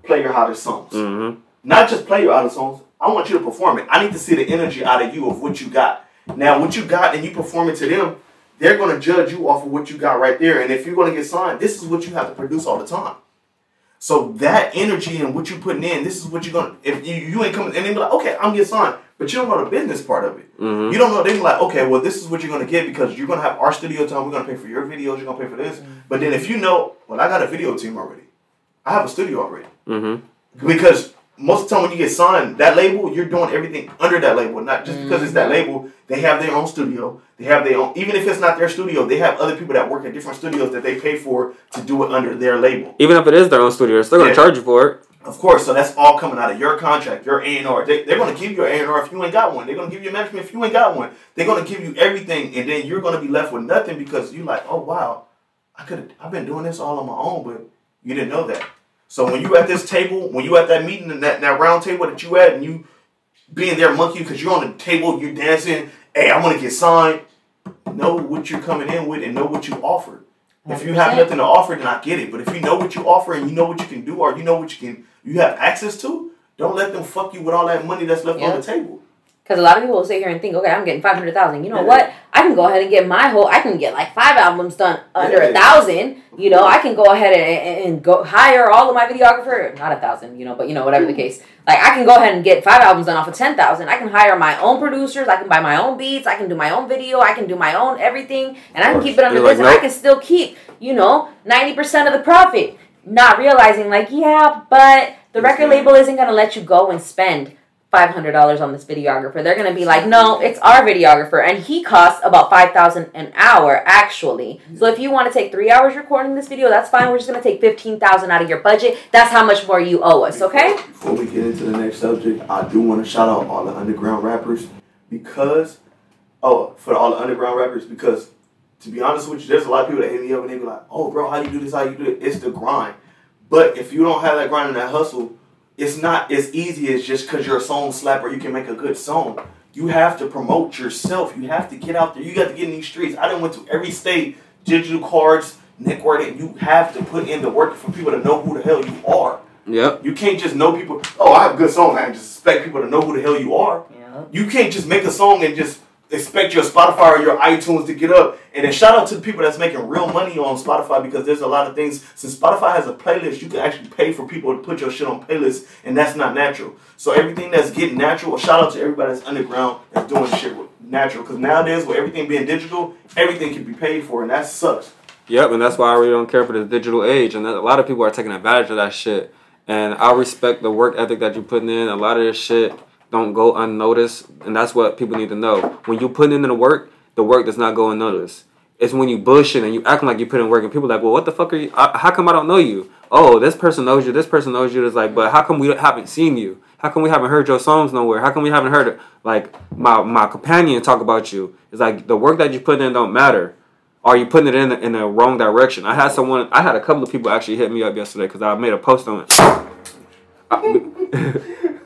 play your hottest songs. mm-hmm. Not just play your hottest songs. I want you to perform it. I need to see the energy out of you of what you got. Now, what you got and you perform it to them, they're going to judge you off of what you got right there. And if you're going to get signed, this is what you have to produce all the time. So that energy and what you're putting in, this is what you're going to, if you, you ain't coming, and they be like, okay, I'm getting signed. But you don't know the business part of it. Mhm. You don't know, they be like, okay, well, this is what you're going to get because you're going to have our studio time. We're going to pay for your videos. You're going to pay for this. But then if you know, well, I got a video team already. I have a studio already. Mm-hmm. Because most of the time when you get signed, that label, you're doing everything under that label. Not just because it's that mm-hmm. label, they have their own studio. They have their own, even if it's not their studio, they have other people that work at different studios that they pay for to do it under their label. Even if it is their own studio, they're still gonna Yeah. charge you for it. Of course, so that's all coming out of your contract, your A and R. They, they're going to give you an A and R if you ain't got one. They're going to give you a management if you ain't got one. They're going to give you everything, and then you're going to be left with nothing because you're like, oh wow, I could have, I've been doing this all on my own, but you didn't know that. So when you at this table, when you at that meeting and that, that round table that you at, and you being there monkey because you're on the table, you're dancing. Hey, I want to get signed. Know what you're coming in with and know what you offer. If you have nothing to offer, then I get it. But if you know what you offer and you know what you can do, or you know what you can, you have access to, don't let them fuck you with all that money that's left Yeah. on the table. Because a lot of people will sit here and think, okay, I'm getting 500,000. You know Yeah. what? I can go ahead and get my whole, I can get like five albums done under a Yeah. thousand. You know, I can go ahead and, and, go hire all of my videographer, not a thousand, you know, but you know, whatever the case. Like, I can go ahead and get five albums done off of 10,000. I can hire my own producers. I can buy my own beats. I can do my own video. I can do my own everything. And I can keep it under You're this. like, and I can still keep, you know, 90% of the profit. Not realizing, like, yeah, but the record label isn't going to let you go and spend five hundred dollars on this videographer. They're gonna be like, no, it's our videographer, and he costs about five thousand an hour actually. So if you want to take three hours recording this video, that's fine. We're just gonna take fifteen thousand out of your budget. That's how much more you owe us, okay? Before we get into the next subject, I do want to shout out all the underground rappers because, oh, for all the underground rappers because, to be honest with you, there's a lot of people that hit me up and they be like, oh, bro, how you do this? How you do it? It's the grind. But if you don't have that grind and that hustle, it's not as easy as just because you're a song slapper, you can make a good song. You have to promote yourself. You have to get out there. You got to get in these streets. I done went to every state, digital cards, networking. you have to put in the work for people to know who the hell you are. Yep. You can't just know people. Oh, I have a good song. I just expect people to know who the hell you are. Yeah. You can't just make a song and just expect your Spotify or your iTunes to get up. And then shout out to the people that's making real money on Spotify because there's a lot of things. Since Spotify has a playlist, you can actually pay for people to put your shit on playlists, and that's not natural. So everything that's getting natural, shout out to everybody that's underground that's doing shit with natural. Because nowadays, with everything being digital, everything can be paid for, and that sucks. Yep, and that's why I really don't care for this digital age, and a lot of people are taking advantage of that shit. And I respect the work ethic that you're putting in. A lot of this shit don't go unnoticed, and that's what people need to know. When you put in the work, the work does not go unnoticed. It's when you bushing and you acting like you put in work, and people like, well, what the fuck are you? How come I don't know you? Oh, this person knows you. This person knows you. It's like, but how come we haven't seen you? How come we haven't heard your songs nowhere? How come we haven't heard like my my companion talk about you? It's like the work that you put in don't matter. Are you putting it in in the wrong direction? I had someone, I had a couple of people actually hit me up yesterday because I made a post on it.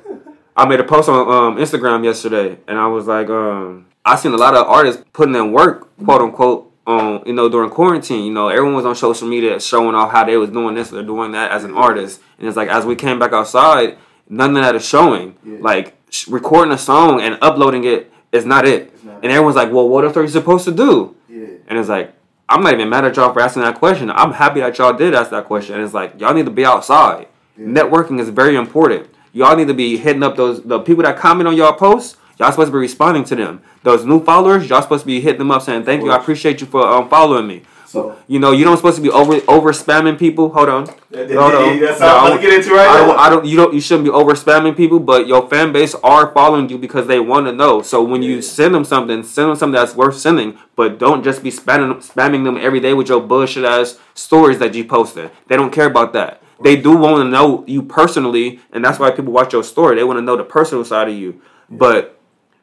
I made a post on um, Instagram yesterday, and I was like, um, I seen a lot of artists putting in work, quote unquote, on you know during quarantine. You know, everyone was on social media showing off how they was doing this or doing that as an artist, and it's like as we came back outside, none of that is showing. Yeah. Like sh- recording a song and uploading it is not it. Not and everyone's like, well, what else are you supposed to do? Yeah. And it's like, I'm not even mad at y'all for asking that question. I'm happy that y'all did ask that question. And it's like, y'all need to be outside. Yeah. Networking is very important. Y'all need to be hitting up those the people that comment on y'all posts. Y'all supposed to be responding to them. Those new followers, y'all supposed to be hitting them up saying, "Thank you, I appreciate you for um, following me." So You know, you don't supposed to be over over spamming people. Hold on. that, Hold on. that's all I'm to get into right I don't, I don't. You don't. You shouldn't be over spamming people, but your fan base are following you because they want to know. So when you send them something, send them something that's worth sending, but don't just be spamming spamming them every day with your bullshit ass stories that you posted. They don't care about that. They do want to know you personally, and that's why people watch your story. They want to know the personal side of you. But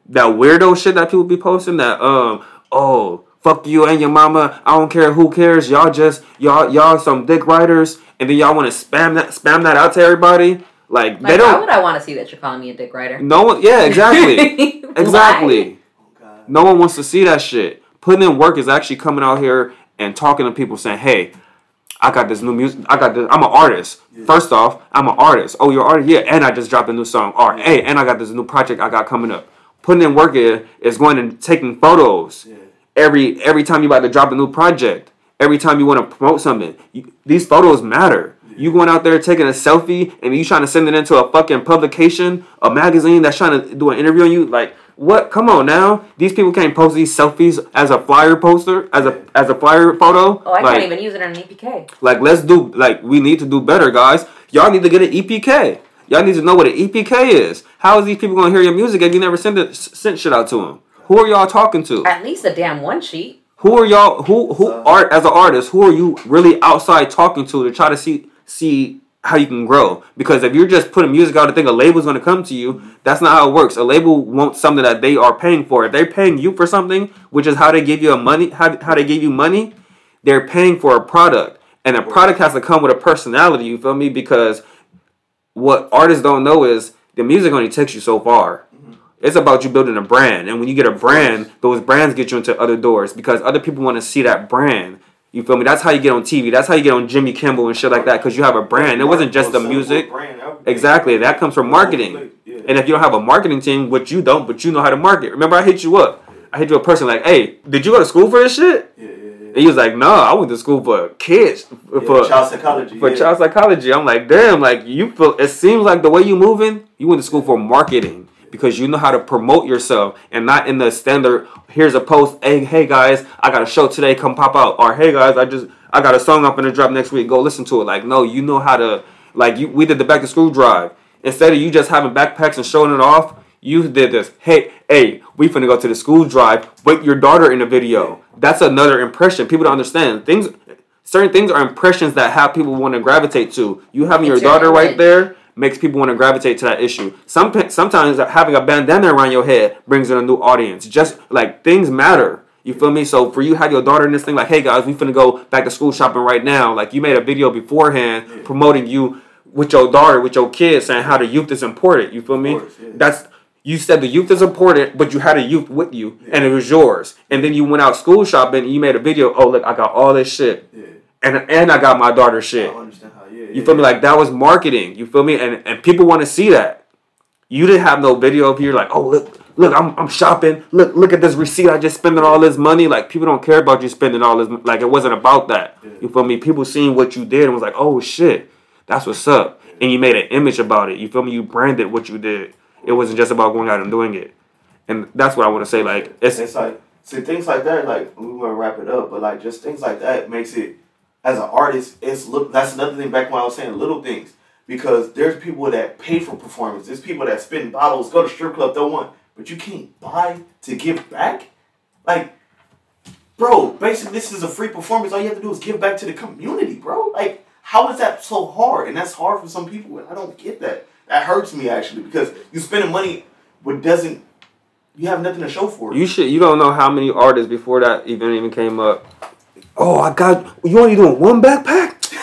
that weirdo shit that people be posting, that um, oh, fuck you and your mama. I don't care who cares. Y'all just y'all y'all some dick writers, and then y'all want to spam that spam that out to everybody. Like, Like, they don't. Why would I want to see that you're calling me a dick writer? No one. Yeah, exactly. Exactly. Oh, No one wants to see that shit. Putting in work is actually coming out here and talking to people saying, "Hey, I got this new music. I got this. I'm an artist. Yeah. First off, I'm an artist. Oh, you're an artist? Yeah, and I just dropped a new song. Or hey, and I got this new project I got coming up. Putting in work is, is going and taking photos Yeah. every every time you about to drop a new project. Every time you want to promote something, you, these photos matter. You going out there taking a selfie and you trying to send it into a fucking publication, a magazine that's trying to do an interview on you. Like, what? Come on now. These people can't post these selfies as a flyer poster, as a as a flyer photo. Oh, I like, can't even use it on an EPK. like, let's do like we need to do better, guys. Y'all need to get an EPK. Y'all need to know what an EPK is. How is these people gonna hear your music if you never send it, sent shit out to them? Who are y'all talking to? At least a damn one sheet. Who are y'all? Who who So- art as an artist? Who are you really outside talking to to try to see see how you can grow? Because if you're just putting music out and think a label's going to come to you, that's not how it works. A label wants something that they are paying for. If they're paying you for something, which is how they give you a money, how how they give you money, they're paying for a product, and a product has to come with a personality. You feel me? Because what artists don't know is the music only takes you so far. Mm-hmm. It's about you building a brand, and when you get a brand, those brands get you into other doors because other people want to see that brand. You feel me? That's how you get on TV. That's how you get on Jimmy Kimmel and shit like that because you have a brand. It wasn't just the music. Exactly, that comes from marketing. And if you don't have a marketing team, which you don't, but you know how to market. Remember, I hit you up. I hit you a person like, "Hey, did you go to school for this shit?" yeah, yeah, yeah. And he was like, "No, I went to school for kids, Yeah, for child psychology. for yeah. child psychology. I'm like, damn, like you feel it seems like the way you moving, you went to school for marketing because you know how to promote yourself and not in the standard here's a post, hey hey guys, I got a show today, come pop out. Or hey guys, I just I got a song up in the drop next week, go listen to it. Like, no, you know how to like you we did the back to school drive. Instead of you just having backpacks and showing it off, You did this. Hey, hey, we finna go to the school drive with your daughter in the video. That's another impression. People don't understand things. Certain things are impressions that have people want to gravitate to. You having your It's your daughter right there makes people want to gravitate to that issue. Some sometimes having a bandana around your head brings in a new audience. Just like things matter. You feel me? So for you have your daughter in this thing, like, hey guys, we finna go back to school shopping right now. Like you made a video beforehand promoting you with your daughter, with your kids, saying how the youth is important. You feel me? course, yeah. That's you said the youth is important, but you had a youth with you, and it was yours. And then you went out school shopping, and you made a video. Oh look, I got all this shit, Yeah. and and I got my daughter I shit. Don't understand how. Yeah. You feel me? Like that was marketing. You feel me? And and people want to see that. You didn't have no video of you like, oh look, look, I'm I'm shopping. Look, look at this receipt. I just spending all this money. Like people don't care about you spending all this. Like it wasn't about that. You feel me? People seeing what you did and was like, oh shit, that's what's up. And you made an image about it. You feel me? You branded what you did. It wasn't just about going out and doing it. And that's what I want to say. Like it's It's like see things like that. Like we want to wrap it up, but like just things like that makes it as an artist. It's look. That's another thing. Back when I was saying little things, because there's people that pay for performance. There's people that spend bottles, go to strip club, don't want, but you can't buy to give back. Like, bro, basically this is a free performance. All you have to do is give back to the community, bro. Like, how is that so hard? And that's hard for some people. And I don't get that. That hurts me actually because you're spending money, but doesn't. You have nothing to show for it. You should. You don't know how many artists before that event even came up. Oh, I got. You only doing one backpack?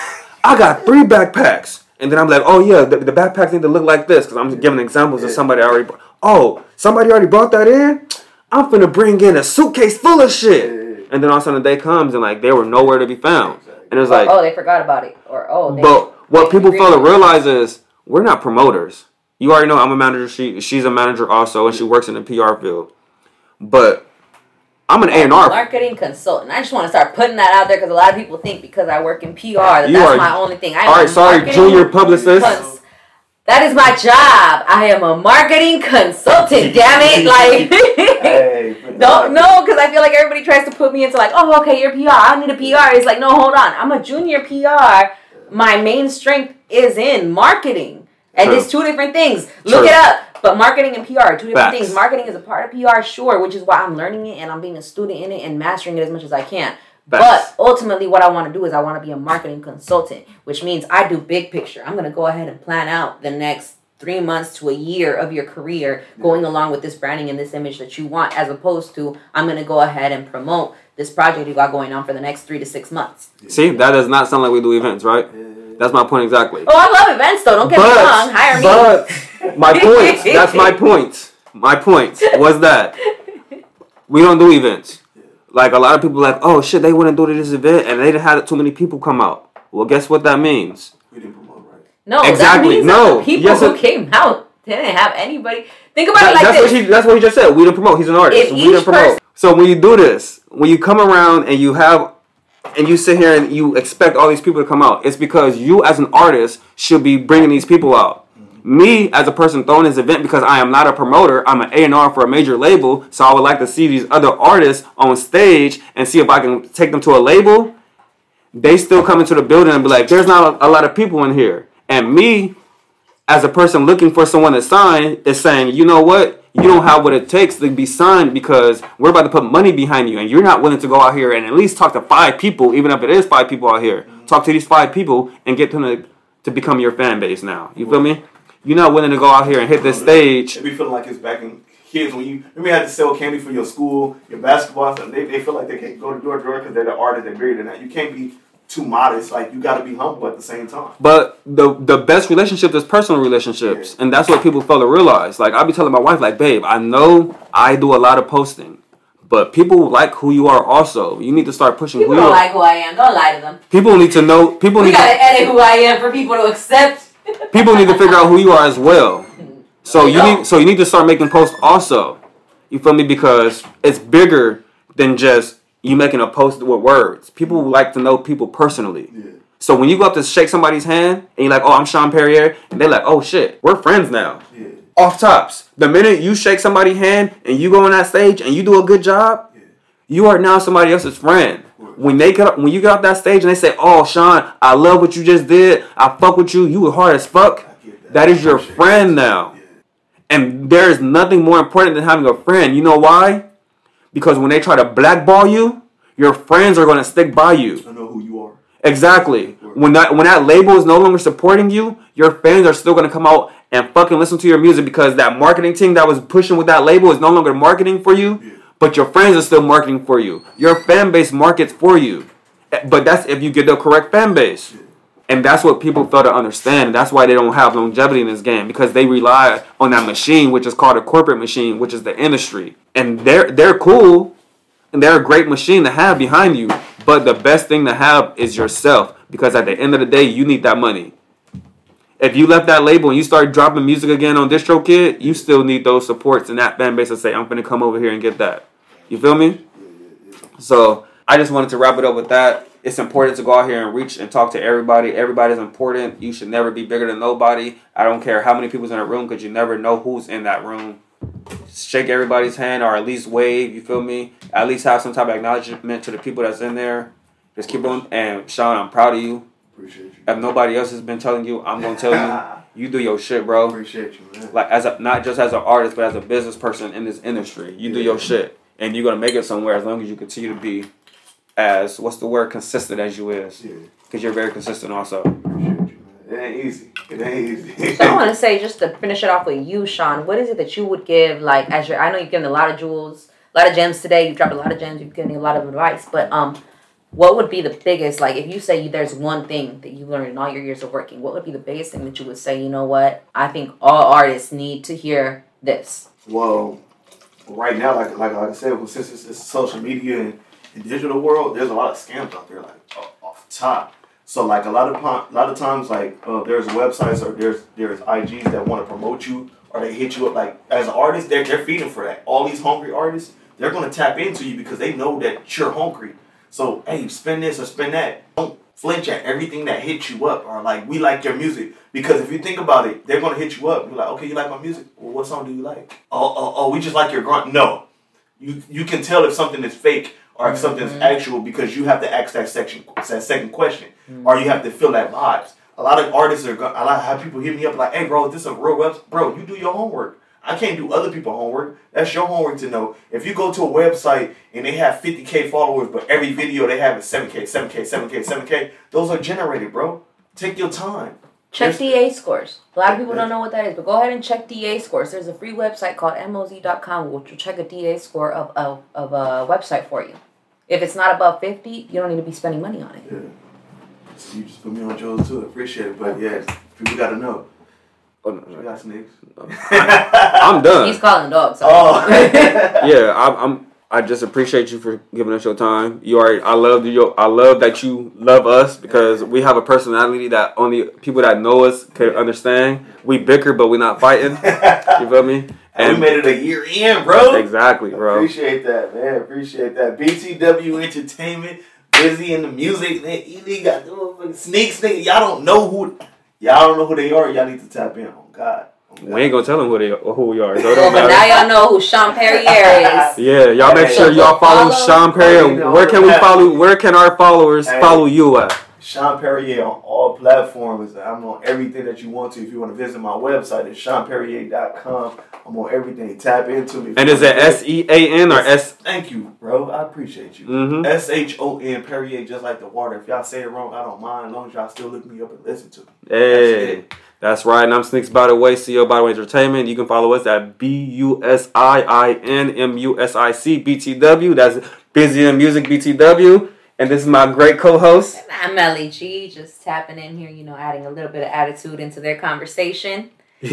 I got three backpacks. And then I'm like, oh yeah, the, the backpacks need to look like this because I'm giving examples of somebody already. Brought. Oh, somebody already brought that in. I'm finna bring in a suitcase full of shit. And then all of a sudden the day comes and like they were nowhere to be found. And it's like, oh, they forgot about it, or oh, they, but what people fail to realize is we're not promoters. You already know I'm a manager. She she's a manager also, and she works in the PR field. But I'm an A and R. marketing consultant. I just want to start putting that out there because a lot of people think because I work in PR that You that's are- my only thing. I am All a right, sorry, junior publicist. cons- that is my job. I am a marketing consultant. damn it! Like. Hey, Don't no, because I feel like everybody tries to put me into like, oh, okay, you're PR. I need a PR. It's like, no, hold on. I'm a junior PR. My main strength is in marketing, and True. it's two different things. Look it up. But marketing and PR are two different Facts. things. Marketing is a part of PR, sure, which is why I'm learning it and I'm being a student in it and mastering it as much as I can. Facts. But ultimately, what I want to do is I want to be a marketing consultant, which means I do big picture. I'm going to go ahead and plan out the next three months to a year of your career going along with this branding and this image that you want, as opposed to I'm going to go ahead and promote this project you got going on for the next three to six months. See, that does not sound like we do events, right? That's my point exactly. Oh, I love events though. Don't get me wrong. Hire me. but my point. That's my point. My point was that we don't do events. Like a lot of people, like, oh shit, they wouldn't do this event, and they didn't have too many people come out. Well, guess what that means? We didn't promote right. no, Exactly. that means No. that the people Yes, who it- came out didn't have anybody. Think about That- it like that's this. what he. That's what he just said. We didn't promote. He's an artist. If we didn't promote. person- so when you do this, when you come around and you have, and you sit here and you expect all these people to come out, it's because you as an artist should be bringing these people out. Me as a person throwing this event because I am not a promoter. I'm an A and R for a major label, so I would like to see these other artists on stage and see if I can take them to a label. They still come into the building and be like, "There's not a lot of people in here," and me as a person looking for someone to sign is saying, you know what? You don't have what it takes to be signed because we're about to put money behind you and you're not willing to go out here and at least talk to five people, even if it is five people out here. Mm-hmm. Talk to these five people and get them to, to become your fan base now. You feel me? You're not willing to go out here and hit this stage. They be feeling like it's back in kids when you maybe had to sell candy for your school, your basketball stuff. They, they feel like they can't go to door to door because they're the artist, they're bigger than that. You can't be too modest. Like you got to be humble at the same time. But the the best relationship is personal relationships, and that's what people fail to realize. Like I be telling my wife, like, babe, I know I do a lot of posting, but people like who you are. Also, you need to start pushing People who you don't are. like who I am. Don't lie to them. people need to know. People We need gotta to, edit who I am for people to accept. people need to figure out who you are as well. So They you don't. need so you need to start making posts also. You feel me? Because it's bigger than just you making a post with words. People like to know people personally. Yeah. So when you go up to shake somebody's hand and you're like, "Oh, I'm Shon Perrier," and they're like, "Oh shit, we're friends now." Yeah. Off tops, the minute you shake somebody's hand and you go on that stage and you do a good job, Yeah. you are now somebody else's friend. When they get up, when you get off that stage and they say, "Oh, Shon, I love what you just did. I fuck with you. You were hard as fuck." Get That is your friend now. Yeah. And there is nothing more important than having a friend. You know why? Because when they try to blackball you, your friends are going to stick by you. I know who you are. Exactly. When that when that label is no longer supporting you, your fans are still gonna come out and fucking listen to your music because that marketing team that was pushing with that label is no longer marketing for you, Yeah. but your friends are still marketing for you. Your fan base markets for you. Eh, But that's if you get the correct fan base. And that's what people fail to understand. That's why they don't have longevity in this game because they rely on that machine, which is called a corporate machine, which is the industry. And they're they're cool, and they're a great machine to have behind you. But the best thing to have is yourself because at the end of the day, you need that money. If you left that label and you start dropping music again on DistroKid, you still need those supports and that fan base to say, "I'm gonna come over here and get that." You feel me? So I just wanted to wrap it up with that. It's important to go out here and reach and talk to everybody. Everybody's important. You should never be bigger than nobody. I don't care how many people's in a room because you never know who's in that room. Shake everybody's hand or at least wave. You feel me? At least have some type of acknowledgement to the people that's in there. Just keep on. And Shon, I'm proud of you. Appreciate you. If nobody else has been telling you, I'm gonna tell you. You do your shit, bro Appreciate you, man. like as a not just as an artist but as a business person in this industry you do your shit and you're gonna make it somewhere as long as you continue to be as what's the word consistent as you is Yeah, because you're very consistent also appreciate you, man. It ain't easy. It ain't easy. So I want to say, just to finish it off with you, Shon. What is it that you would give, like, as your? I know you've given a lot of jewels, a lot of gems today. You've dropped a lot of gems. You've given a lot of advice. But um, what would be the biggest? Like, if you say there's one thing that you learned in all your years of working, what would be the biggest thing that you would say? You know what? I think all artists need to hear this. Well, right now, like like, like I said, well, since it's, it's social media and, and digital world, there's a lot of scams out there, like off, top. So like a lot of a lot of times, like uh, there's websites or there's there's IGs that want to promote you or they hit you up. Like as an artist, they're they're feeding for that. All these hungry artists, they're gonna tap into you because they know that you're hungry. So hey, spend this or spend that. Don't flinch at everything that hits you up or like we like your music because if you think about it, they're gonna hit you up. You're like, okay, you like my music? Well, what song do you like? Oh, oh, oh, we just like your grunt. No, you you can tell if something is fake or if something's actual because you have to ask that section that second question hmm. or you have to feel that vibes. A lot of artists are going. A lot of have people hit me up like, hey, bro, is this a real web? Bro, you do your homework. I can't do other people's homework. That's your homework to know. If you go to a website and they have 50k followers, but every video they have is 7k, 7k, 7k, 7k, those are generated, bro. Take your time. Check Yes. DA scores. A lot of people don't know what that is, but go ahead and check DA scores. There's a free website called moz.com which will check a DA score of, of, of a website for you. If it's not above 50, you don't need to be spending money on it. Yeah. So you just put me on Joe's too. Appreciate it. But yeah, people got to know. Oh, no, We no. got snakes. i'm done He's calling dogs. So. Oh. yeah I'm, I'm i just appreciate you for giving us your time you are i love you. i love that you love us because we have a personality that only people that know us can understand we bicker but we're not fighting you feel me And we made it a year in, bro. exactly bro Appreciate that, man. Appreciate that. BTW Entertainment, busy in the music. Man, ED got the motherfucking sneaks, nigga. Y'all don't know who. Y'all don't know who they are. Y'all need to tap in. Oh God. Oh, We ain't gonna tell them who they who we are. So it don't but matter. now y'all know who Shon Perrier is. Yeah, y'all make sure y'all follow Follow- Shon Perrier. Where can we follow? Where can our followers Hey. follow you at? Shon Perrier on all platforms. I'm on everything that you want to. If you want to visit my website, it's ShonPerrier.com. I'm on everything. Tap into me. And is it S E A N or S? Thank you, bro. I appreciate you. Mhm. S H O N Perrier, just like the water. If y'all say it wrong, I don't mind. As long as y'all still look me up and listen to me. Hey, that's right. And I'm Sneaks by the way, CEO by the way Entertainment. You can follow us at B U S I I N M U S I C B T W. That's Busy in Music BTW. And this is my great co-host. I'm Melly G, just tapping in here, you know, adding a little bit of attitude into their conversation. But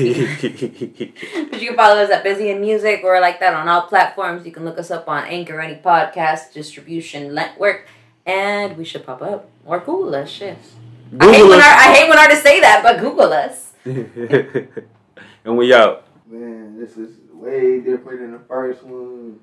you can follow us at Busy in Music. We're like that on all platforms. You can look us up on Anchor, any podcast distribution network, and we should pop up or Google us. Shit. I hate, Google when our, I hate when artists say that, but Google us. and we out. Man, this is way different than the first one.